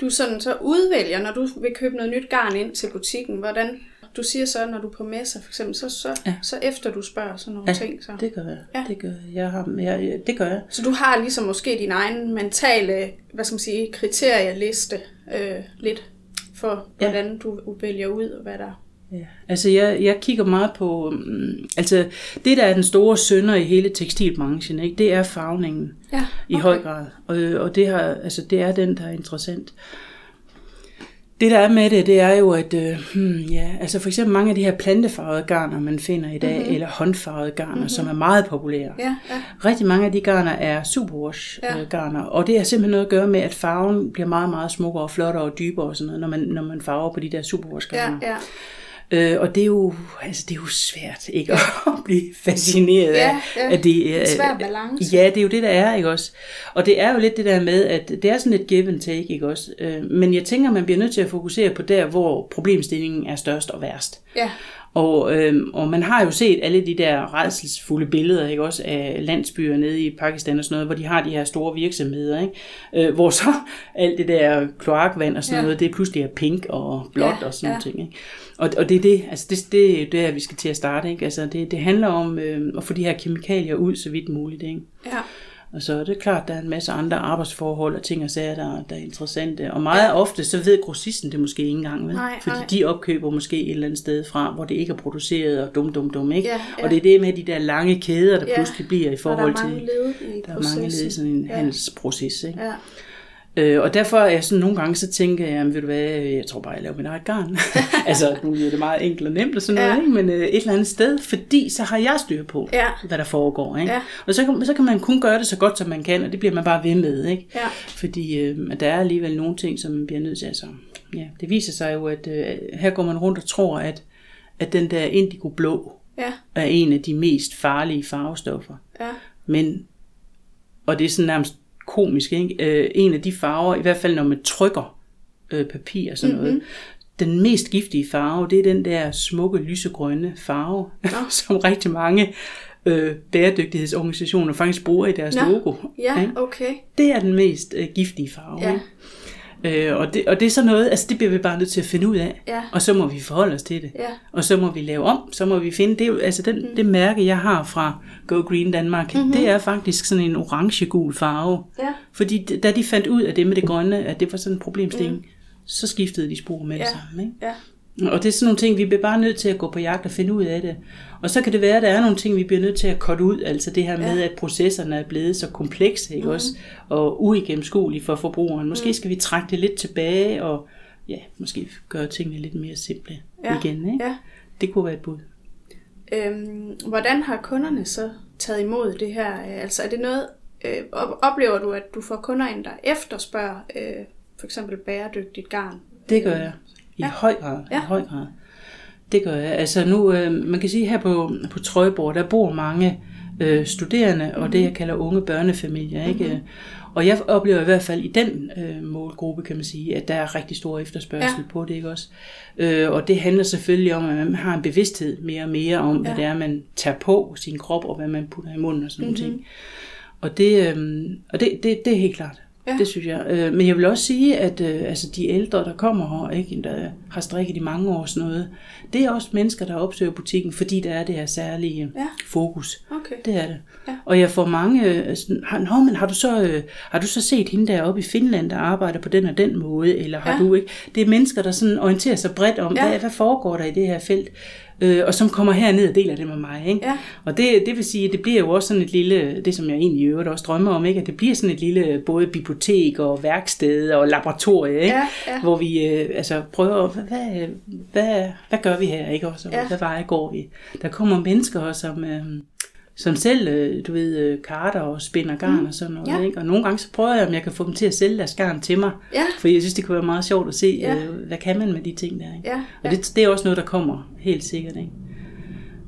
du sådan så udvælger, når du vil købe noget nyt garn ind til butikken, hvordan du siger så, når du er på messer for eksempel, så, så, ja. Ja. så efter du spørger sådan nogle Ja, ting. Så. det gør jeg. Ja. Ja. Det gør jeg. jeg, har, jeg det gør jeg. så du har ligesom måske din egen mentale, hvad skal man sige, kriterieliste øh, lidt for, Ja. hvordan du vælger ud, og hvad der Ja, altså jeg, jeg kigger meget på, um, altså det der er den store sønder i hele tekstilbranchen, ikke, det er farvningen Ja, i høj grad, og, og det, har, altså det er den, der er interessant. Det der er med det, det er jo, at øh, hmm, ja, altså for eksempel mange af de her plantefarvede garner, man finder i dag, mm-hmm. eller håndfarvede garner, mm-hmm. som er meget populære. Ja, ja. Rigtig mange af de garner er superwash Ja. ja. garner, og det har simpelthen noget at gøre med, at farven bliver meget, meget smukkere og flottere og dybere og sådan noget, når man, når man farver på de der superwash Ja, garner. ja. Øh, og det er, jo, altså, det er jo svært ikke at blive fascineret Ja, af, ja. at det. En svær balance. Ja, det er jo det, der er, ikke også? Og det er jo lidt det der med, at det er sådan et give and take, ikke også? Øh, men jeg tænker, man bliver nødt til at fokusere på der, hvor problemstillingen er størst og værst. Ja, Og, øhm, og man har jo set alle de der redselsfulde billeder, ikke også, af landsbyer nede i Pakistan og sådan noget, hvor de har de her store virksomheder, ikke? Øh, hvor så alt det der kloakvand og sådan Ja. noget, det pludselig er pink og blåt Ja, og sådan ja. ting, ikke? Og, og det er det, altså det, det er jo der, vi skal til at starte, ikke? Altså det, det handler om øh, at få de her kemikalier ud så vidt muligt, ikke? ja. Og så er det klart, der er en masse andre arbejdsforhold og ting og sager, der, der er interessante. Og meget ja. ofte, så ved grossisten det måske ikke engang, vel? Nej, Fordi nej. de opkøber måske et eller andet sted fra, hvor det ikke er produceret og dum, dum, dum, ikke? Ja, ja. Og det er det med de der lange kæder, der Ja. pludselig bliver i Og der forhold er mange til... led i Der er processen. mange led i sådan en ja. handelsproces, ikke? Ja. Øh, og derfor er jeg sådan nogle gange, så tænker jeg, ved du hvad, jeg tror bare, jeg laver mit eget garn. altså, nu lyder det meget enkelt og nemt og sådan Ja. noget, ikke? men øh, et eller andet sted, fordi så har jeg styr på, Ja. hvad der foregår. Ikke? Ja. Og så kan, så kan man kun gøre det så godt, som man kan, og det bliver man bare ved med. Ikke? Ja. Fordi øh, der er alligevel nogle ting, som man bliver nødt til. Altså, ja, det viser sig jo, at øh, her går man rundt og tror, at, at den der indigo blå Ja, er en af de mest farlige farvestoffer. ja, Men, og det er sådan nærmest komisk, ikke? Øh, en af de farver, i hvert fald når man trykker øh, papir og sådan mm-hmm. noget, den mest giftige farve, det er den der smukke lysegrønne farve, som rigtig mange øh, bæredygtighedsorganisationer faktisk bruger i deres Nå. logo. ja, ikke? okay. Det er den mest øh, giftige farve. Ja. ikke? Øh, og, det, og det er sådan noget, altså det bliver vi bare nødt til at finde ud af. Ja. Og så må vi forholde os til det. Ja. Og så må vi lave om, så må vi finde, det altså den, mm. det mærke, jeg har fra Go Green Danmark, mm-hmm. det er faktisk sådan en orange-gul farve. Ja. Fordi da de fandt ud af det med det grønne, at det var sådan en problemstilling, mm. så skiftede de spor med det Ja. samme. Ikke? Ja. Og det er sådan nogle ting, vi bliver bare nødt til at gå på jagt og finde ud af det. Og så kan det være, at der er nogle ting, vi bliver nødt til at korte ud. Altså det her med, at processerne er blevet så komplekse ikke mm. også? Og uigennemskuelige for forbrugeren. Måske skal vi trække det lidt tilbage og ja, måske gøre tingene lidt mere simple Ja. igen. Ikke? Ja. Det kunne være et bud. Øhm, hvordan har kunderne så taget imod det her? Altså er det noget, øh, op- oplever du, at du får kunder ind, der efterspørger øh, for eksempel bæredygtigt garn? Det gør jeg. I Ja. høj grad. Ja. I høj grad. Det gør jeg. Altså nu, øh, man kan sige her på, på Trøjborg, der bor mange øh, studerende, mm-hmm. og det jeg kalder unge børnefamilier. Ikke? Mm-hmm. Og jeg oplever i hvert fald i den øh, målgruppe, kan man sige, at der er rigtig stor efterspørgsel Ja. ja. på det. ikke også? Øh, og det handler selvfølgelig om, at man har en bevidsthed mere og mere om, ja. hvad det er, man tager på sin krop, og hvad man putter i munden og sådan mm-hmm. nogle ting. Og det, øh, og det, det, det er helt klart. Ja. Det synes jeg. Øh, men jeg vil også sige, at øh, altså, de ældre, der kommer her, ikke, der har strikket i mange år sådan noget, det er også mennesker, der opsøger butikken, fordi der er det her særlige Ja. fokus. Okay. Det er det. Ja. Og jeg får mange, øh, sådan, har, Nå, men har du, så, øh, har du så set hende deroppe i Finland, der arbejder på den og den måde, eller har Ja. du ikke? Det er mennesker, der sådan orienterer sig bredt om, ja. hvad, hvad foregår der i det her felt, øh, og som kommer herned og deler det med mig. Ikke? Ja. Og det, det vil sige, at det bliver jo også sådan et lille, det som jeg egentlig i øvrigt også drømmer om, ikke? at det bliver sådan et lille både bibliotek og værksted og laboratorie, ikke? Ja, ja. hvor vi øh, altså prøver, hvad, hvad, hvad, hvad gør vi her, ikke? Også, og Ja. hvad veje går vi? Der kommer mennesker, som, øh, som selv, øh, du ved, øh, karter og spinder garn og sådan noget, Ja. ikke? Og nogle gange så prøver jeg, om jeg kan få dem til at sælge deres garn til mig, Ja. for jeg synes, det kunne være meget sjovt at se, Ja. øh, hvad kan man med de ting der, ikke? Ja, Og det, det er også noget, der kommer, helt sikkert, ikke?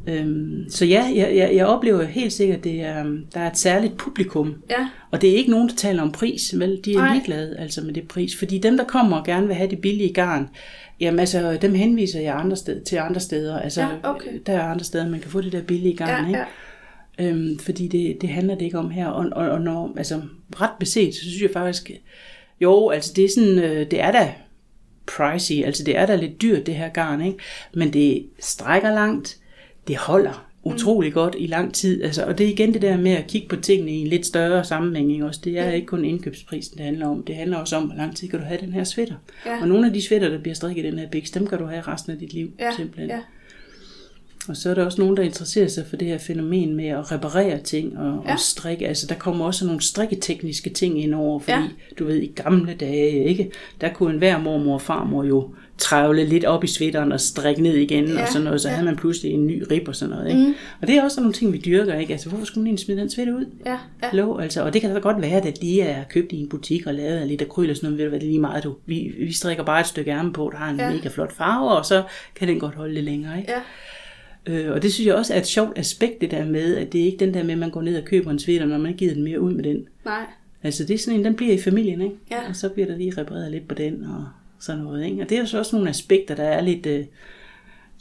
Øhm, så ja, jeg, jeg, jeg oplever helt sikkert, at det er, der er et særligt publikum. Ja. Og det er ikke nogen, der taler om pris, vel? De er Nej. ligeglade altså med det pris. Fordi dem, der kommer og gerne vil have det billige garn, jamen altså, dem henviser jeg andre sted, til andre steder. Altså, Ja, okay. der er andre steder, man kan få det der billige garn, Ja, ikke? ja. Øhm, fordi det, det handler det ikke om her. Og, og, og når, altså, ret beset, så synes jeg faktisk, jo, altså det er sådan, øh, det er da pricey, altså det er da lidt dyrt det her garn, ikke? men det strækker langt, det holder utrolig godt i lang tid. Altså, og det er igen det der med at kigge på tingene i en lidt større sammenhæng. Ikke? Også, det er ikke kun indkøbsprisen, det handler om. Det handler også om, hvor lang tid kan du have den her sweater. Ja. Og nogle af de sweater, der bliver strikket i den her biks, dem kan du have resten af dit liv. Ja, simpelthen. ja. Og så er der også nogen, der interesserer sig for det her fænomen med at reparere ting og, Ja. og strikke. Altså der kommer også nogle strikketekniske ting ind over, fordi Ja. du ved, i gamle dage, ikke, der kunne enhver mormor og farmor jo trævle lidt op i sweateren og strikke ned igen Ja, og sådan noget, så ja. havde man pludselig en ny rib og sådan noget. Ikke? Mm. Og det er også nogle ting, vi dyrker, ikke? Altså hvorfor skulle man egentlig smide den sweater ud? Ja, ja. Hallo, altså, og det kan da godt være, at de er købt i en butik og lavet af lidt akryl og sådan noget, ved du hvad, det er lige meget, du. Vi, vi strikker bare et stykke ærme på, der har en ja. mega flot farve, og så kan den godt holde lidt længere, ikke? Ja, Øh, og det synes jeg også er et sjovt aspekt, det der med, at det er ikke den der med, at man går ned og køber en sweater, når man ikke giver den mere ud med den. nej. Altså det er sådan en, den bliver i familien, ikke? Ja. Og så bliver der lige repareret lidt på den og sådan noget, ikke? Og det er jo så også nogle aspekter, der er lidt, øh,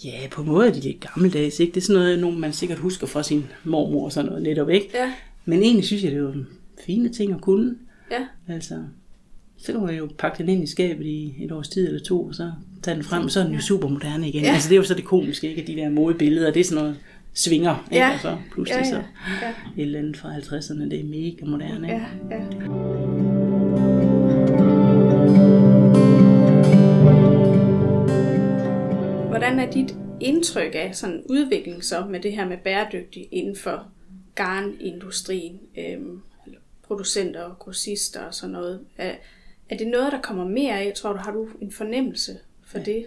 ja, på en måde er de lidt gammeldags, ikke? Det er sådan noget, nogen man sikkert husker fra sin mormor og sådan noget netop, ikke? Ja, Men egentlig synes jeg, det er jo fine ting at kunne. ja, Altså, så kan man jo pakke den ind i skabet i et års tid eller to, og så tage den frem, så er den jo super moderne igen. Ja. Altså, det er jo så det komiske, ikke? At de der modebilleder, det er sådan noget svinger, ikke? Ja. Og så pludselig Ja, ja. så Ja. et eller andet fra 50'erne, det er mega moderne, ikke? ja, ja. Hvordan er dit indtryk af sådan udvikling så med det her med bæredygtig inden for garnindustrien, øhm, producenter og grossister og sådan noget? Er, er det noget, der kommer mere af? Tror du, har du en fornemmelse for det?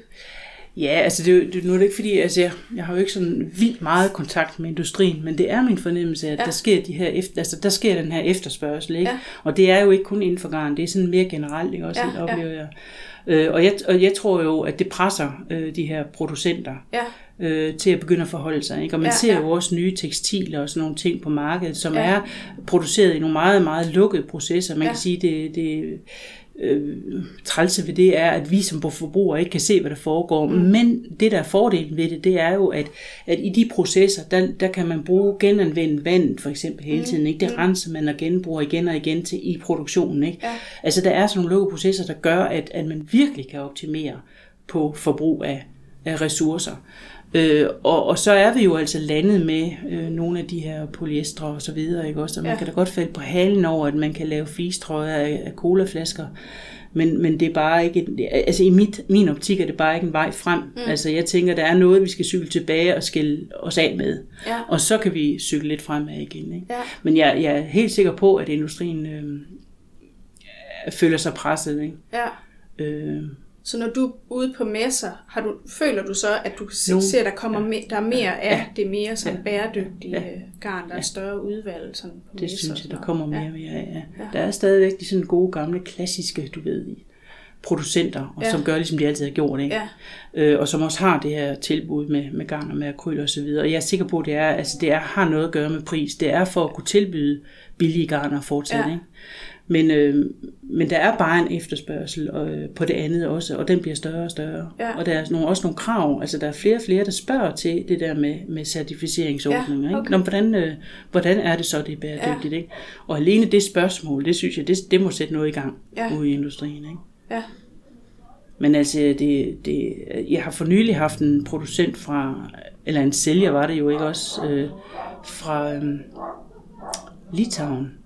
Ja, altså det, er det, nu er det ikke fordi, altså jeg, jeg har jo ikke sådan vildt meget kontakt med industrien, men det er min fornemmelse, at Ja. ja. der sker de her efter, altså der sker den her efterspørgsel, ikke? Ja. Og det er jo ikke kun inden for garn, det er sådan mere generelt, ikke også, Ja, ja, ja. oplever jeg. Øh, og, jeg, og jeg tror jo, at det presser øh, de her producenter Ja, øh, til at begynde at forholde sig. Ikke? Og man Ja, ja, ser ja. jo også nye tekstiler og sådan nogle ting på markedet, som Ja. ja. er produceret i nogle meget, meget lukkede processer. Man Ja. ja. kan sige, det, det øh, trælse ved det er, at vi som forbrugere ikke kan se, hvad der foregår. Mm. Men det, der er fordelen ved det, det er jo, at, at i de processer, der, der kan man bruge genanvendt vand for eksempel hele tiden. Ikke? Det renser man og genbruger igen og igen til i produktionen. Ikke? Ja. Altså der er sådan nogle lukkede processer, der gør, at, at man virkelig kan optimere på forbrug af, af ressourcer. Øh, og, og så er vi jo altså landet med øh, nogle af de her polyestre og så videre, ikke også? Og man Ja. kan da godt falde på halen over, at man kan lave flistrøjer af, af colaflasker, men, men det er bare ikke, altså i mit, min optik er det bare ikke en vej frem. Mm. Altså jeg tænker, der er noget, vi skal cykle tilbage og skille os af med. Ja. Og så kan vi cykle lidt fremad igen. Ikke? Ja. Men jeg, jeg er helt sikker på, at industrien øh, føler sig presset. Ikke? ja. Øh, Så når du er ude på messer, har du, føler du så, at du kan se, at der kommer me, der er mere af det mere sådan Ja. bæredygtige Ja. ja. garn, der er større udvalg sådan på Det messer synes jeg, der kommer mere Ja. og mere af. Ja. Ja. Der er stadigvæk de sådan gode, gamle, klassiske, du ved, producenter, og Ja. som gør, ligesom de altid har gjort, ikke? Ja. Øh, og som også har det her tilbud med, med garn og med akryl og så videre. Og jeg er sikker på, at det, er, altså, det er, har noget at gøre med pris. Det er for at kunne tilbyde billige garner fortsat. Ja. Ja. Ikke? Men, øh, men der er bare en efterspørgsel øh, på det andet også, og den bliver større og større. Ja. Og der er nogle, også nogle krav, altså der er flere og flere, der spørger til det der med, med certificeringsordninger. Ja, ikke? okay. Nå, hvordan, øh, hvordan er det så, det er bæredygtigt? Ikke? Og alene det spørgsmål, det synes jeg, det, det må sætte noget i gang Ja. ude i industrien. Ikke? Ja. Men altså, det, det, jeg har for nylig haft en producent fra, eller en sælger var det jo ikke også, øh, fra øh, Litauen.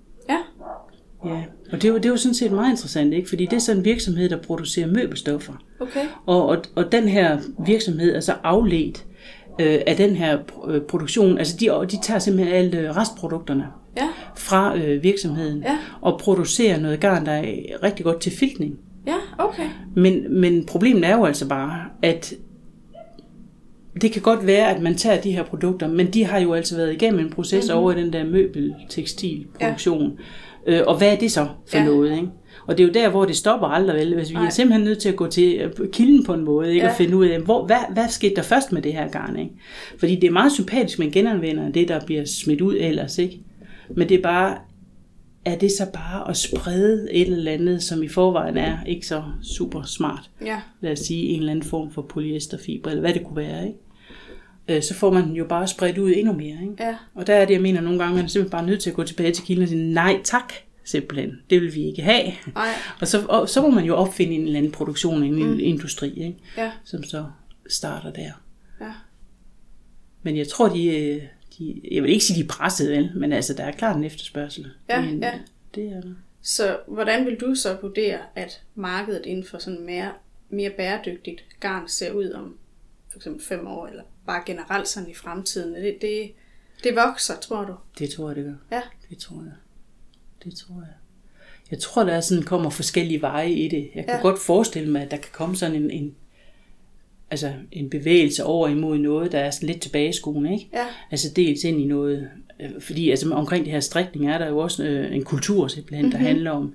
Ja. Og det var, det var sådan set meget interessant, ikke? fordi det er sådan en virksomhed, der producerer møbelstoffer. Okay. Og, og, og den her virksomhed er så afledt øh, af den her øh, produktion. Altså de, de tager simpelthen alle øh, restprodukterne Ja. fra øh, virksomheden Ja. og producerer noget garn, der er rigtig godt til filtning. Ja, okay. Men, Men, problemet er jo altså bare, at det kan godt være, at man tager de her produkter, men de har jo altså været igennem en proces Mhm. mm-hmm. over i den der møbeltekstilproduktion. Ja. Øh, og hvad er det så for Ja. noget? Ikke? Og det er jo der, hvor det stopper aldrig vel. Hvis vi Nej. er simpelthen nødt til at gå til øh, kilden på en måde, ikke? Ja. og finde ud af, hvor, hvad, hvad skete der først med det her garn? Ikke? Fordi det er meget sympatisk, man genanvender det, der bliver smidt ud ellers. Ikke? Men det er bare, er det så bare at sprede et eller andet, som i forvejen er ikke så super smart? ja. lad os sige, en eller anden form for polyesterfiber, eller hvad det kunne være, ikke? Øh, så får man den jo bare spredt ud endnu mere. Ikke? Ja. Og der er det, jeg mener, nogle gange, man er simpelthen bare nødt til at gå tilbage til kilden og sige, nej tak, simpelthen. Det vil vi ikke have. Nej. Og så, og så må man jo opfinde en eller anden produktion, en mm. industri, ikke? Ja. som så starter der. Ja. Men jeg tror, de, øh, de jeg vil ikke sige, de er presset, vel? men altså, der er klart en efterspørgsel. Ja, men, ja. Det er der. Så hvordan vil du så vurdere, at markedet inden for sådan mere, mere bæredygtigt garn ser ud om for eksempel fem år, eller bare generelt sådan i fremtiden? Det, det, det vokser, tror du? Det tror jeg, det gør. Ja. Det tror jeg. Det tror jeg. Jeg tror, der er sådan, kommer forskellige veje i det. Jeg kan Ja. godt forestille mig, at der kan komme sådan en, en, altså en bevægelse over imod noget, der er sådan lidt tilbage i skoen, ikke? Ja. Altså dels ind i noget, øh, fordi altså omkring det her strikning er der jo også øh, en kultur simpelthen, der handler om,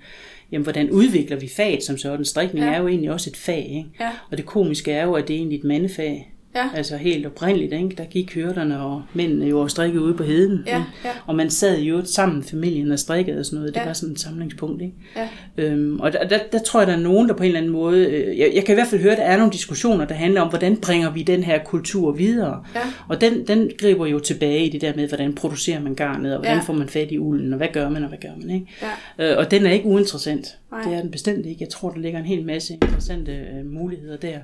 jamen hvordan udvikler vi faget som sådan. Strikning ja. er jo egentlig også et fag, ikke? Ja. Og det komiske er jo, at det er egentlig et mandefag. Ja. Altså helt oprindeligt, ikke? der gik hyrderne og mændene jo og strikkede ude på heden. Ja, ja. Og man sad jo sammen, familien og strikkede og sådan noget. Det Ja. var sådan et samlingspunkt. Ikke? Ja. Øhm, og der, der, der tror jeg, der er nogen, der på en eller anden måde... Øh, jeg, jeg kan i hvert fald høre, at der er nogle diskussioner, der handler om, hvordan bringer vi den her kultur videre. Ja. Og den, den griber jo tilbage i det der med, hvordan producerer man garnet, og hvordan Ja. får man fat i ulden, og hvad gør man, og hvad gør man. Ikke? Ja. Øh, og den er ikke uinteressant. Nej. Det er den bestemt ikke. Jeg tror, der ligger en hel masse interessante øh, muligheder der.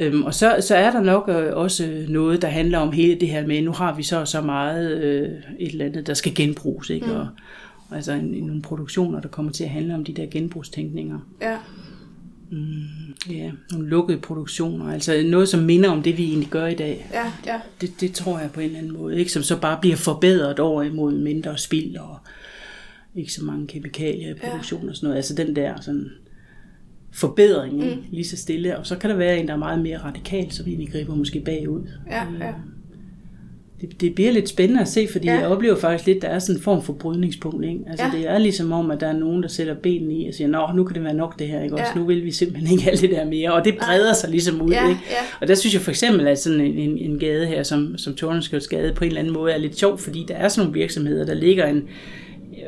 Øhm, og så, så er der nok øh, også noget, der handler om hele det her med, nu har vi så så meget øh, et eller andet, der skal genbruges. Ikke? Mm. Og, altså en, en, nogle produktioner, der kommer til at handle om de der genbrugstænkninger. Ja. Ja, nogle lukkede produktioner. Altså noget, som minder om det, vi egentlig gør i dag. Ja. Ja. Det, det tror jeg på en eller anden måde. Ikke? Som så bare bliver forbedret over imod mindre spild og ikke så mange kemikalier i produktion og sådan noget. Altså den der sådan forbedring mm. lige så stille. Og så kan der være en, der er meget mere radikal, som egentlig griber måske bagud. Ja. Ja. Det, det bliver lidt spændende at se, fordi Ja. jeg oplever faktisk lidt, der er sådan en form for brydningspunkt. Ikke? Altså Ja. det er ligesom om, at der er nogen, der sætter benene i og siger, nå, nu kan det være nok det her, ikke? Også Ja. nu vil vi simpelthen ikke alt det der mere. Og det breder sig ligesom ud. Ja, ikke? ja. Og der synes jeg for eksempel, at sådan en, en, en gade her, som, som Tordenskjolds gade, på en eller anden måde er lidt sjov, fordi der er sådan nogle virksomheder, der ligger en,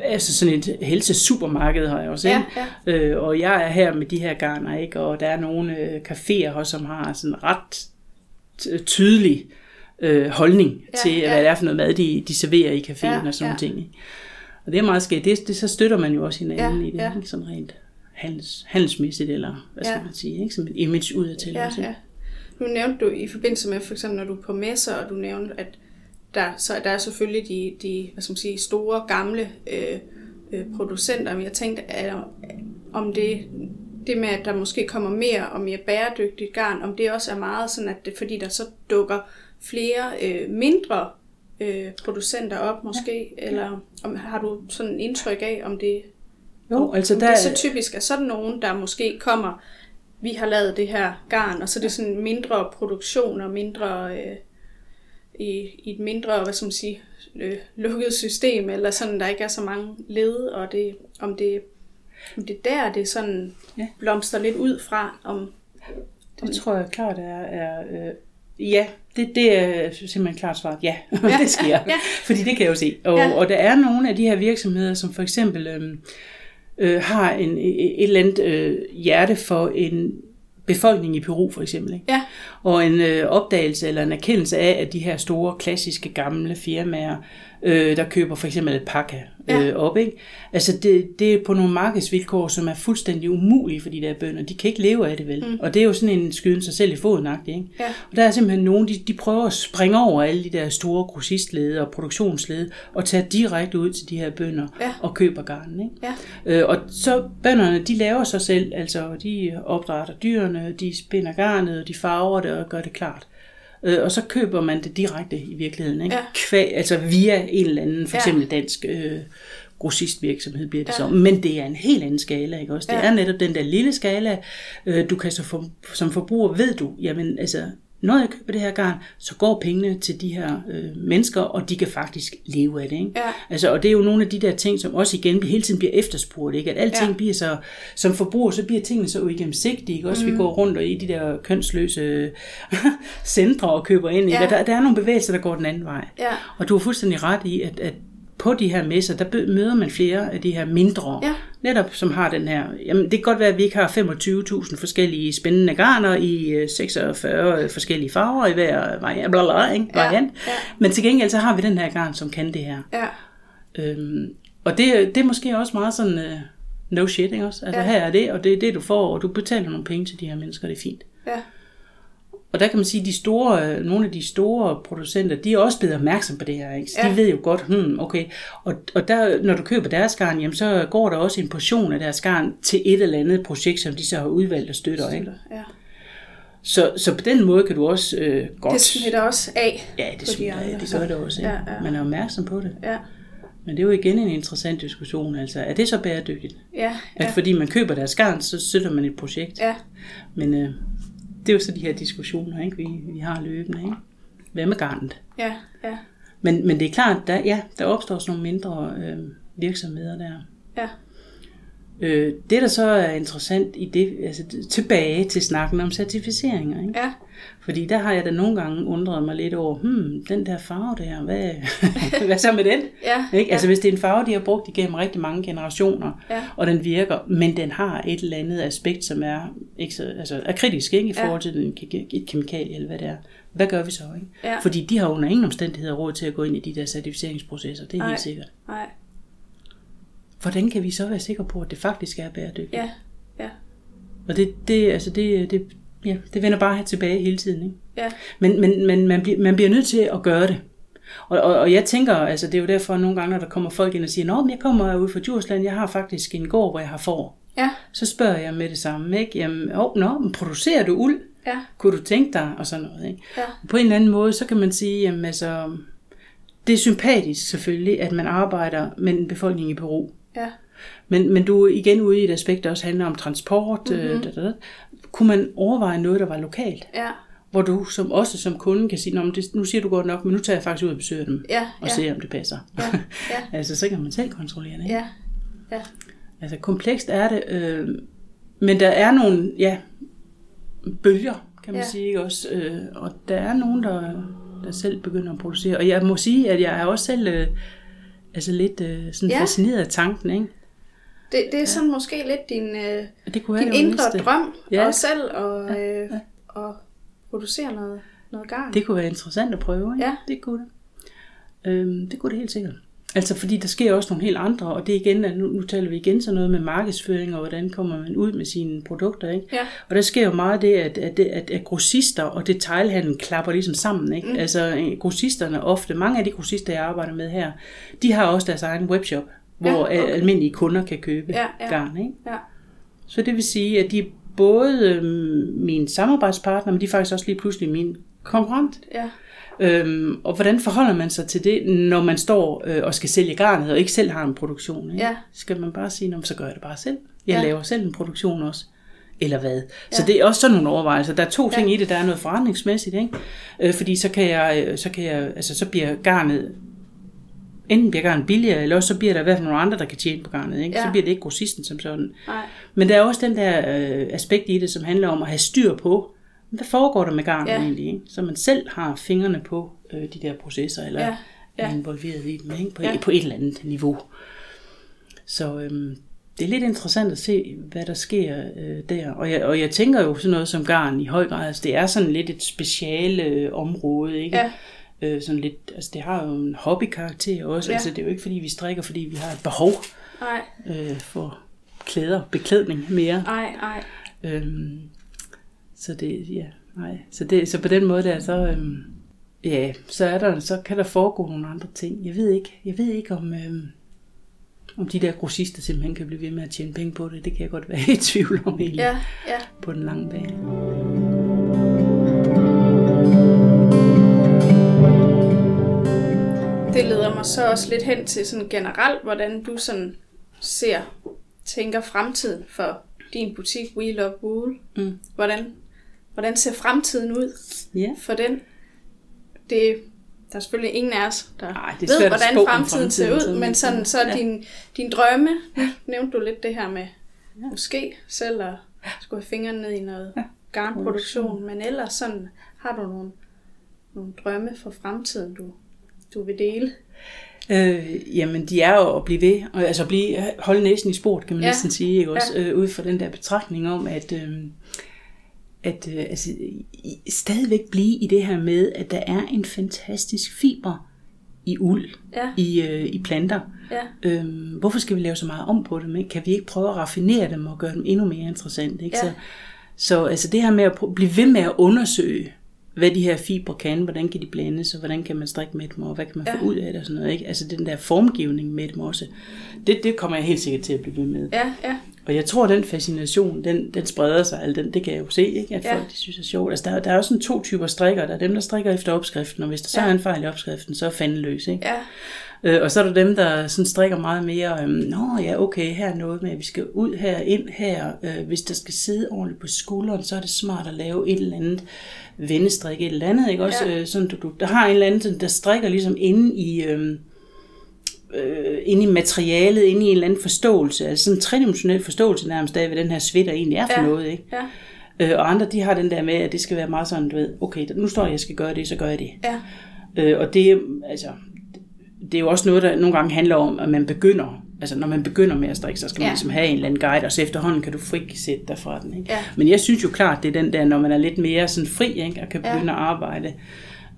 altså sådan et helse-supermarked har jeg også, Ja, ikke? Øh, og jeg er her med de her garner, ikke? Og der er nogle øh, caféer her, som har sådan ret tydelig øh, holdning Ja, ja, til, ja. hvad det er for noget mad, de, de serverer i caféen Ja, og sådan ja. ting. Ikke? Og det er meget skægt. Det, det, så støtter man jo også hinanden Ja, i det, ja. ikke? sådan rent handels, handelsmæssigt, eller hvad skal Ja. man sige, ikke? som et image udadtil. Ja, også, ikke? ja. Nu nævnte du i forbindelse med, for eksempel når du er på messer, og du nævnte, at der, så der er selvfølgelig de, de hvad skal man sige, store, gamle øh, øh, producenter, men jeg tænkte, at, om det, det med, at der måske kommer mere og mere bæredygtigt garn, om det også er meget sådan, at det fordi der så dukker flere øh, mindre øh, producenter op måske, ja. eller om, har du sådan en indtryk af, om det, Jo, altså om der, det er så typisk, at sådan nogen, der måske kommer, vi har lavet det her garn, og så er det sådan mindre produktion og mindre øh, i, i et mindre, hvad skal man sige, øh, lukket system, eller sådan, der ikke er så mange led, og det, om det, om det er der, det sådan Ja. blomster lidt ud fra, om, det tror jeg klart er, er øh, ja, det, det er simpelthen klart svaret, ja, ja. det sker. Ja. Fordi det kan jeg jo se. Og, ja. og der er nogle af de her virksomheder, som for eksempel øh, øh, har en, et eller andet øh, hjerte for en befolkning i Peru for eksempel. Ikke? ja, Og en øh, opdagelse eller en erkendelse af, at de her store, klassiske, gamle firmaer, øh, der køber for eksempel alpaca Ja. øh, op, ikke? Altså det, det er på nogle markedsvilkår, som er fuldstændig umulige for de der bønder. De kan ikke leve af det vel. Mm. Og det er jo sådan en skyden sig selv i foden ikke? Ja. Og der er simpelthen nogen, de, de prøver at springe over alle de der store grossistlede og produktionslede, og tage direkte ud til de her bønder Ja. og køber garnen, ikke? ja, Øh, og så bønderne, de laver sig selv, altså de opdrætter dyrene, de spinder garnet, og de farver det og gør det klart. Øh, og så køber man det direkte i virkeligheden, ikke? Ja. Kvæg, altså via en eller anden, for Ja. eksempel dansk øh, grossistvirksomhed bliver det Ja. ja. så. Men det er en helt anden skala, ikke også? Det Ja. er netop den der lille skala, øh, du kan så for, som forbruger, ved du, jamen altså, når jeg køber det her garn, så går pengene til de her øh, mennesker, og de kan faktisk leve af det. Ikke? Ja. Altså, og det er jo nogle af de der ting, som også igen hele tiden bliver efterspurgt. Ikke? At alting Ja. bliver så, som forbruger, så bliver tingene så uigennemsigtige. Ikke? Også mm. vi går rundt og i de der kønsløse centre og køber ind. Ikke? Ja. Der, der er nogle bevægelser, der går den anden vej. ja, Og du har fuldstændig ret i, at, at på de her messer, der møder man flere af de her mindre, Ja. netop som har den her, jamen det kan godt være, at vi ikke har 25.000 forskellige spændende garner i øh, 46 forskellige farver i hver variant, bla, bla, ikke? Ja, variant. ja. men til gengæld så har vi den her garn, som kan det her. ja, Øhm, og det, det er måske også meget sådan, uh, no shit, ikke også? Altså ja. her er det, og det er det, du får, og du betaler nogle penge til de her mennesker, det er fint. Ja. Og der kan man sige, at de store, nogle af de store producenter, de er også blevet opmærksom på det her. Ikke? Så Ja. de ved jo godt, hmm, okay. Og, og der, når du køber deres garn, jamen, så går der også en portion af deres garn til et eller andet projekt, som de så har udvalgt og støtter. Ikke? ja. Så, så på den måde kan du også øh, godt... Det smitter også af. ja, det, de smitter, andre, ja, det gør det også. Ikke? Ja, ja. Man er opmærksom på det. Ja, Men det er jo igen en interessant diskussion. Altså, er det så bæredygtigt? ja, At ja. fordi man køber deres garn, så støtter man et projekt. ja. Men øh, det er jo så de her diskussioner, ikke? Vi, vi har løbende. Ikke? Hvad med garnet? ja, ja, Men, men det er klart, der, ja, der opstår sådan nogle mindre øh, virksomheder der. ja, Øh, det, der så er interessant i det, altså tilbage til snakken om certificeringer, ikke? ja, fordi der har jeg da nogle gange undret mig lidt over, hmm, den der farve der, hvad, hvad så med den? ja, Ikke? Altså hvis det er en farve, de har brugt igennem rigtig mange generationer, Ja. og den virker, men den har et eller andet aspekt, som er, ikke så, altså, er kritisk ikke? i Ja. forhold til den, et kemikalie eller hvad det er. Hvad gør vi så? Ikke? Ja. Fordi de har under ingen omstændigheder råd til at gå ind i de der certificeringsprocesser, det er Nej. helt sikkert. nej, Hvordan kan vi så være sikre på, at det faktisk er bæredygtigt? ja, ja, Og det, det, altså det, det, ja, det vender bare her tilbage hele tiden. Ikke? ja, Men, men, men man, bliver, man bliver nødt til at gøre det. Og, og, og jeg tænker, altså det er jo derfor nogle gange, når der kommer folk ind og siger, Nå, men jeg kommer ud fra Djursland, jeg har faktisk en gård, hvor jeg har får. ja, Så spørger jeg med det samme, ikke? Jamen, oh, nå, men producerer du uld? ja, Kunne du tænke dig? Og sådan noget, ikke? ja, På en eller anden måde, så kan man sige, jamen altså, det er sympatisk selvfølgelig, at man arbejder med en befolkning i Peru. ja, Men, men du er igen ude i et aspekt, der også handler om transport. Mhm. Mm-hmm. Da, da, da. Kunne man overveje noget, der var lokalt? ja, Hvor du som, også som kunde kan sige, Nå, men det, nu siger du godt nok, men nu tager jeg faktisk ud og besøger dem. ja, Og ja, ser, om det passer. Ja, ja. altså, så kan man selv kontrollere det. Ikke? ja, ja, Altså, komplekst er det. Øh, men der er nogle, ja, bølger, kan man Ja. sige, ikke også? Øh, og der er nogen, der, der selv begynder at producere. Og jeg må sige, at jeg er også selv øh, altså lidt øh, sådan ja. fascineret af tanken, ikke? Det, det er sådan måske lidt din, øh, Og Det kunne din indre næste. drøm, Ja. og selv at, øh, at producere noget, noget garn. Det kunne være interessant at prøve, ikke? Ja. Det kunne det. Øhm, det kunne det helt sikkert. Altså fordi der sker også nogle helt andre, og det igen, at nu, nu taler vi igen sådan noget med markedsføring, og hvordan kommer man ud med sine produkter, ikke? Ja. Og der sker jo meget det, at, at, at, at grossister og detailhandlen klapper ligesom sammen, ikke? Mm. Altså øh, grossisterne ofte, mange af de grossister, jeg arbejder med her, de har også deres egen webshop, hvor Ja, okay. almindelige kunder kan købe Ja, ja. garn, ikke? Ja, Så det vil sige, at de er både øh, min samarbejdspartner, men de er faktisk også lige pludselig min konkurrent. ja, Øhm, og hvordan forholder man sig til det, når man står øh, og skal sælge garnet, og ikke selv har en produktion? Ikke? Ja. Skal man bare sige, "Nå, men så gør jeg det bare selv. Jeg Ja. laver selv en produktion også. Eller hvad? Ja. Så det er også sådan nogle overvejelser. Der er to ting Ja. i det. Der er noget forretningsmæssigt, ikke? Øh, fordi så kan jeg, øh, så kan jeg, altså så bliver garnet, enten bliver garnet billigere, eller også så bliver der i hvert fald nogle andre, der kan tjene på garnet, ikke? Ja. Så bliver det ikke grossisten som sådan. nej, Men der er også den der øh, aspekt i det, som handler om at have styr på, hvad foregår der med garnet Ja. egentlig, ikke? så man selv har fingrene på øh, de der processer, eller Ja, ja. er involveret i dem ikke? På, ja. på et eller andet niveau. Så øhm, det er lidt interessant at se, hvad der sker øh, der. Og jeg, og jeg tænker jo sådan noget som garn i høj grad, altså det er sådan lidt et speciale øh, område, ikke? Ja. Øh, sådan lidt, altså det har jo en hobbykarakter også, Ja. altså det er jo ikke fordi vi strikker, fordi vi har et behov nej, øh, for klæder, beklædning mere. nej, nej. Øhm, så det, ja, nej. Så, det, så på den måde der, så, øhm, ja, så, er der, så kan der foregå nogle andre ting. Jeg ved ikke, jeg ved ikke om, øhm, om de der grossister simpelthen kan blive ved med at tjene penge på det. Det kan jeg godt være i tvivl om egentlig Ja, ja, på den lange bane. Det leder mig så også lidt hen til sådan generelt, hvordan du sådan ser, tænker fremtiden for din butik We Love Wool. Mm. Hvordan, hvordan ser fremtiden ud Ja. for den? Det, der er selvfølgelig ingen af os, der Ej, det er ved, hvordan om fremtiden ser fremtiden, ud, men sådan, så Ja. ja. din, din drømme, nu nævnte du lidt det her med ja. måske selv at skulle have fingrene ned i noget ja. garnproduktion, men ellers sådan, har du nogle, nogle drømme for fremtiden, du, du vil dele? Øh, jamen, de er jo at blive ved, og altså blive, holde næsen i sport, kan man Ja. ja. næsten sige, ikke? også? Øh, ud fra den der betragtning om, at, øh, at øh, altså, stadigvæk blive i det her med, at der er en fantastisk fiber i uld, Ja. i, øh, i planter. Ja. Øhm, hvorfor skal vi lave så meget om på dem? Ikke? Kan vi ikke prøve at raffinere dem og gøre dem endnu mere interessante? Ikke? Ja. Så, så altså det her med at blive ved med at undersøge, hvad de her fibre kan, hvordan kan de blandes, og hvordan kan man strikke med dem, og hvad kan man Ja. få ud af det og sådan noget. Ikke? Altså den der formgivning med dem også, det, det kommer jeg helt sikkert til at blive ved med. Ja, ja. Og jeg tror, at den fascination, den, den spreder sig, altså den, det kan jeg jo se, ikke? at Ja. folk de synes er sjovt. Altså, der, er- der er jo sådan to typer strikker. Der er dem, der strikker efter opskriften, og hvis der så Ja. er en fejl i opskriften, så er fanden løs. Ikke? Ja, Øh, og så er der dem, der sådan strikker meget mere, øhm, nå ja, okay, her er noget med, at vi skal ud her, ind her. Øh, hvis der skal sidde ordentligt på skulderen, så er det smart at lave et eller andet vendestrik, et eller andet, ikke også? Ja. Øh, sådan, du, du, der har en eller anden, der strikker ligesom inde i... Øhm, øh, inde i materialet, inde i en eller anden forståelse, altså sådan en tredimensionel forståelse nærmest af, hvad den her sweater egentlig er for Ja. noget, ikke? ja, Øh, og andre, de har den der med, at det skal være meget sådan, du ved, okay, nu står jeg, jeg skal gøre det, så gør jeg det. ja, Øh, og det, altså, det er jo også noget, der nogle gange handler om, at man begynder, altså når man begynder med at strikke, så skal man Ja. ligesom have en eller anden guide, og så efterhånden kan du frikætte dig fra den. Ikke? Ja. Men jeg synes jo klart, det er den der, når man er lidt mere sådan fri, ikke? og kan Ja. begynde at arbejde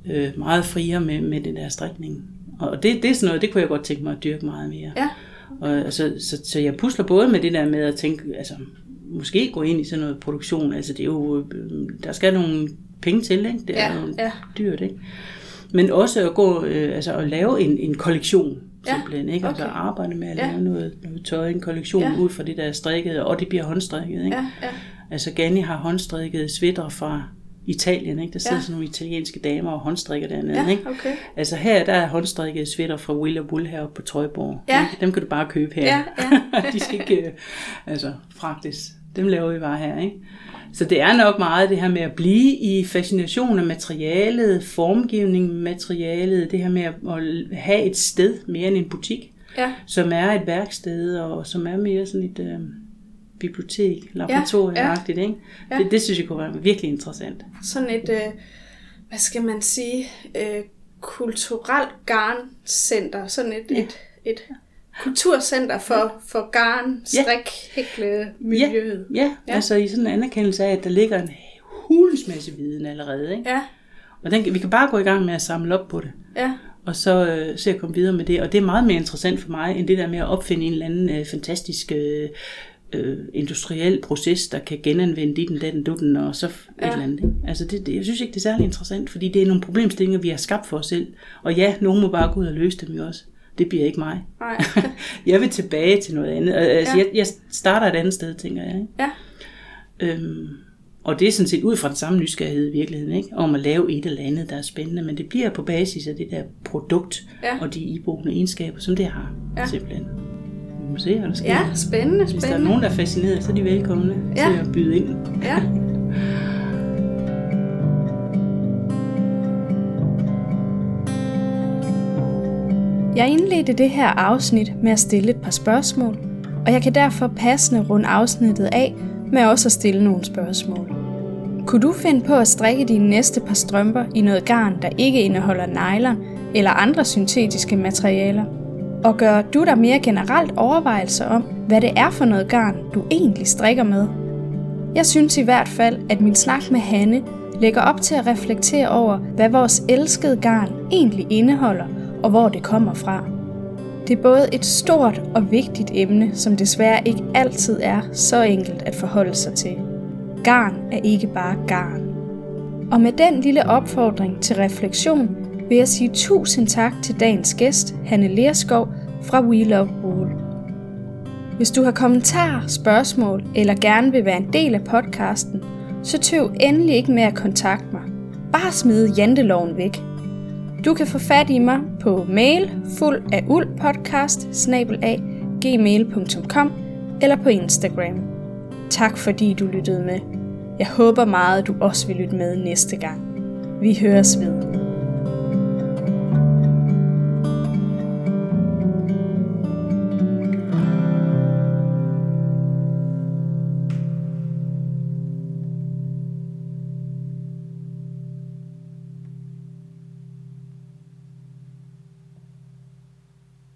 øh, meget friere med, med det der strikning. Og det, det er sådan noget, det kunne jeg godt tænke mig at dyrke meget mere. ja, Og, altså, så, så jeg pusler både med det der med at tænke, altså måske gå ind i sådan noget produktion, altså det er jo, øh, der skal nogle penge til, ikke? det er Ja, jo ja. dyrt, ikke? Men også at gå, øh, altså at lave en, en kollektion, Ja, simpelthen, ikke? Altså okay. arbejde med at Ja. lave noget, noget tøj, en kollektion Ja. ja. ud fra det der er strikket, og det bliver håndstrikket, ikke? ja, ja, Altså Gani har håndstrikket sweater fra Italien, ikke? Der sidder Ja. sådan nogle italienske damer og håndstrikker dernede, ja, ikke? okay. Altså her, der er håndstrikket sweater fra Will Wool heroppe på Trøjborg. Ja. Ikke? Dem kan du bare købe her. Ja, De skal ikke øh, altså, fragtes. Dem laver vi bare her, ikke? Så det er nok meget det her med at blive i fascination af materialet, formgivning materialet, det her med at at have et sted mere end en butik, Ja, som er et værksted, og som er mere sådan et øh, bibliotek, laboratorieagtigt, ikke? Ja. Det, det synes jeg kunne være virkelig interessant. sådan et, øh, hvad skal man sige, øh, kulturelt garncenter, sådan et, Ja. et, et kulturcenter for, for garn, Ja. strik, hækle, miljøet. Ja, Ja. ja, altså i sådan en anerkendelse af, at der ligger en hulens masse viden allerede, ikke? Ja, Og den, vi kan bare gå i gang med at samle op på det, ja, og så øh, se at komme videre med det. Og det er meget mere interessant for mig, end det der med at opfinde en eller anden øh, fantastisk øh, øh, industriel proces, der kan genanvende dit, den, dutten, og så Ja. et eller andet. Ikke? Altså det, det, jeg synes ikke, det er særlig interessant, fordi det er nogle problemstillinger, vi har skabt for os selv. Og ja, nogen må bare gå ud og løse dem jo også. Det bliver ikke mig. nej, jeg vil tilbage til noget andet. Altså, Ja. jeg, jeg starter et andet sted, tænker jeg. Ikke? ja, Øhm, og det er sådan set ud fra den samme nysgerrighed i virkeligheden, ikke? om at lave et eller andet, der er spændende, men det bliver på basis af det der produkt Ja. og de iboende egenskaber, som det har, ja. simpelthen. Hvad der sker. ja, spændende, Hvis der er spændende. nogen, der er fascineret, så er de velkomne Ja. til at byde ind. Ja. Jeg indledte det her afsnit med at stille et par spørgsmål, og jeg kan derfor passende runde afsnittet af med også at stille nogle spørgsmål. Kunne du finde på at strikke dine næste par strømper i noget garn, der ikke indeholder nylon eller andre syntetiske materialer? Og gør du der mere generelt overvejelser om, hvad det er for noget garn, du egentlig strikker med? Jeg synes i hvert fald, at min snak med Hanne lægger op til at reflektere over, hvad vores elskede garn egentlig indeholder, og hvor det kommer fra. Det er både et stort og vigtigt emne, som desværre ikke altid er så enkelt at forholde sig til. Garn er ikke bare garn. Og med den lille opfordring til refleksion vil jeg sige tusind tak til dagens gæst, Hanne Lerskov fra We Love Wool. Hvis du har kommentarer, spørgsmål eller gerne vil være en del af podcasten, så tøv endelig ikke med at kontakte mig. Bare smid janteloven væk. Du kan få fat i mig på mail fuld af uldpodcast gmail.com eller på Instagram. Tak fordi du lyttede med. Jeg håber meget, du også vil lytte med næste gang. Vi høres ved.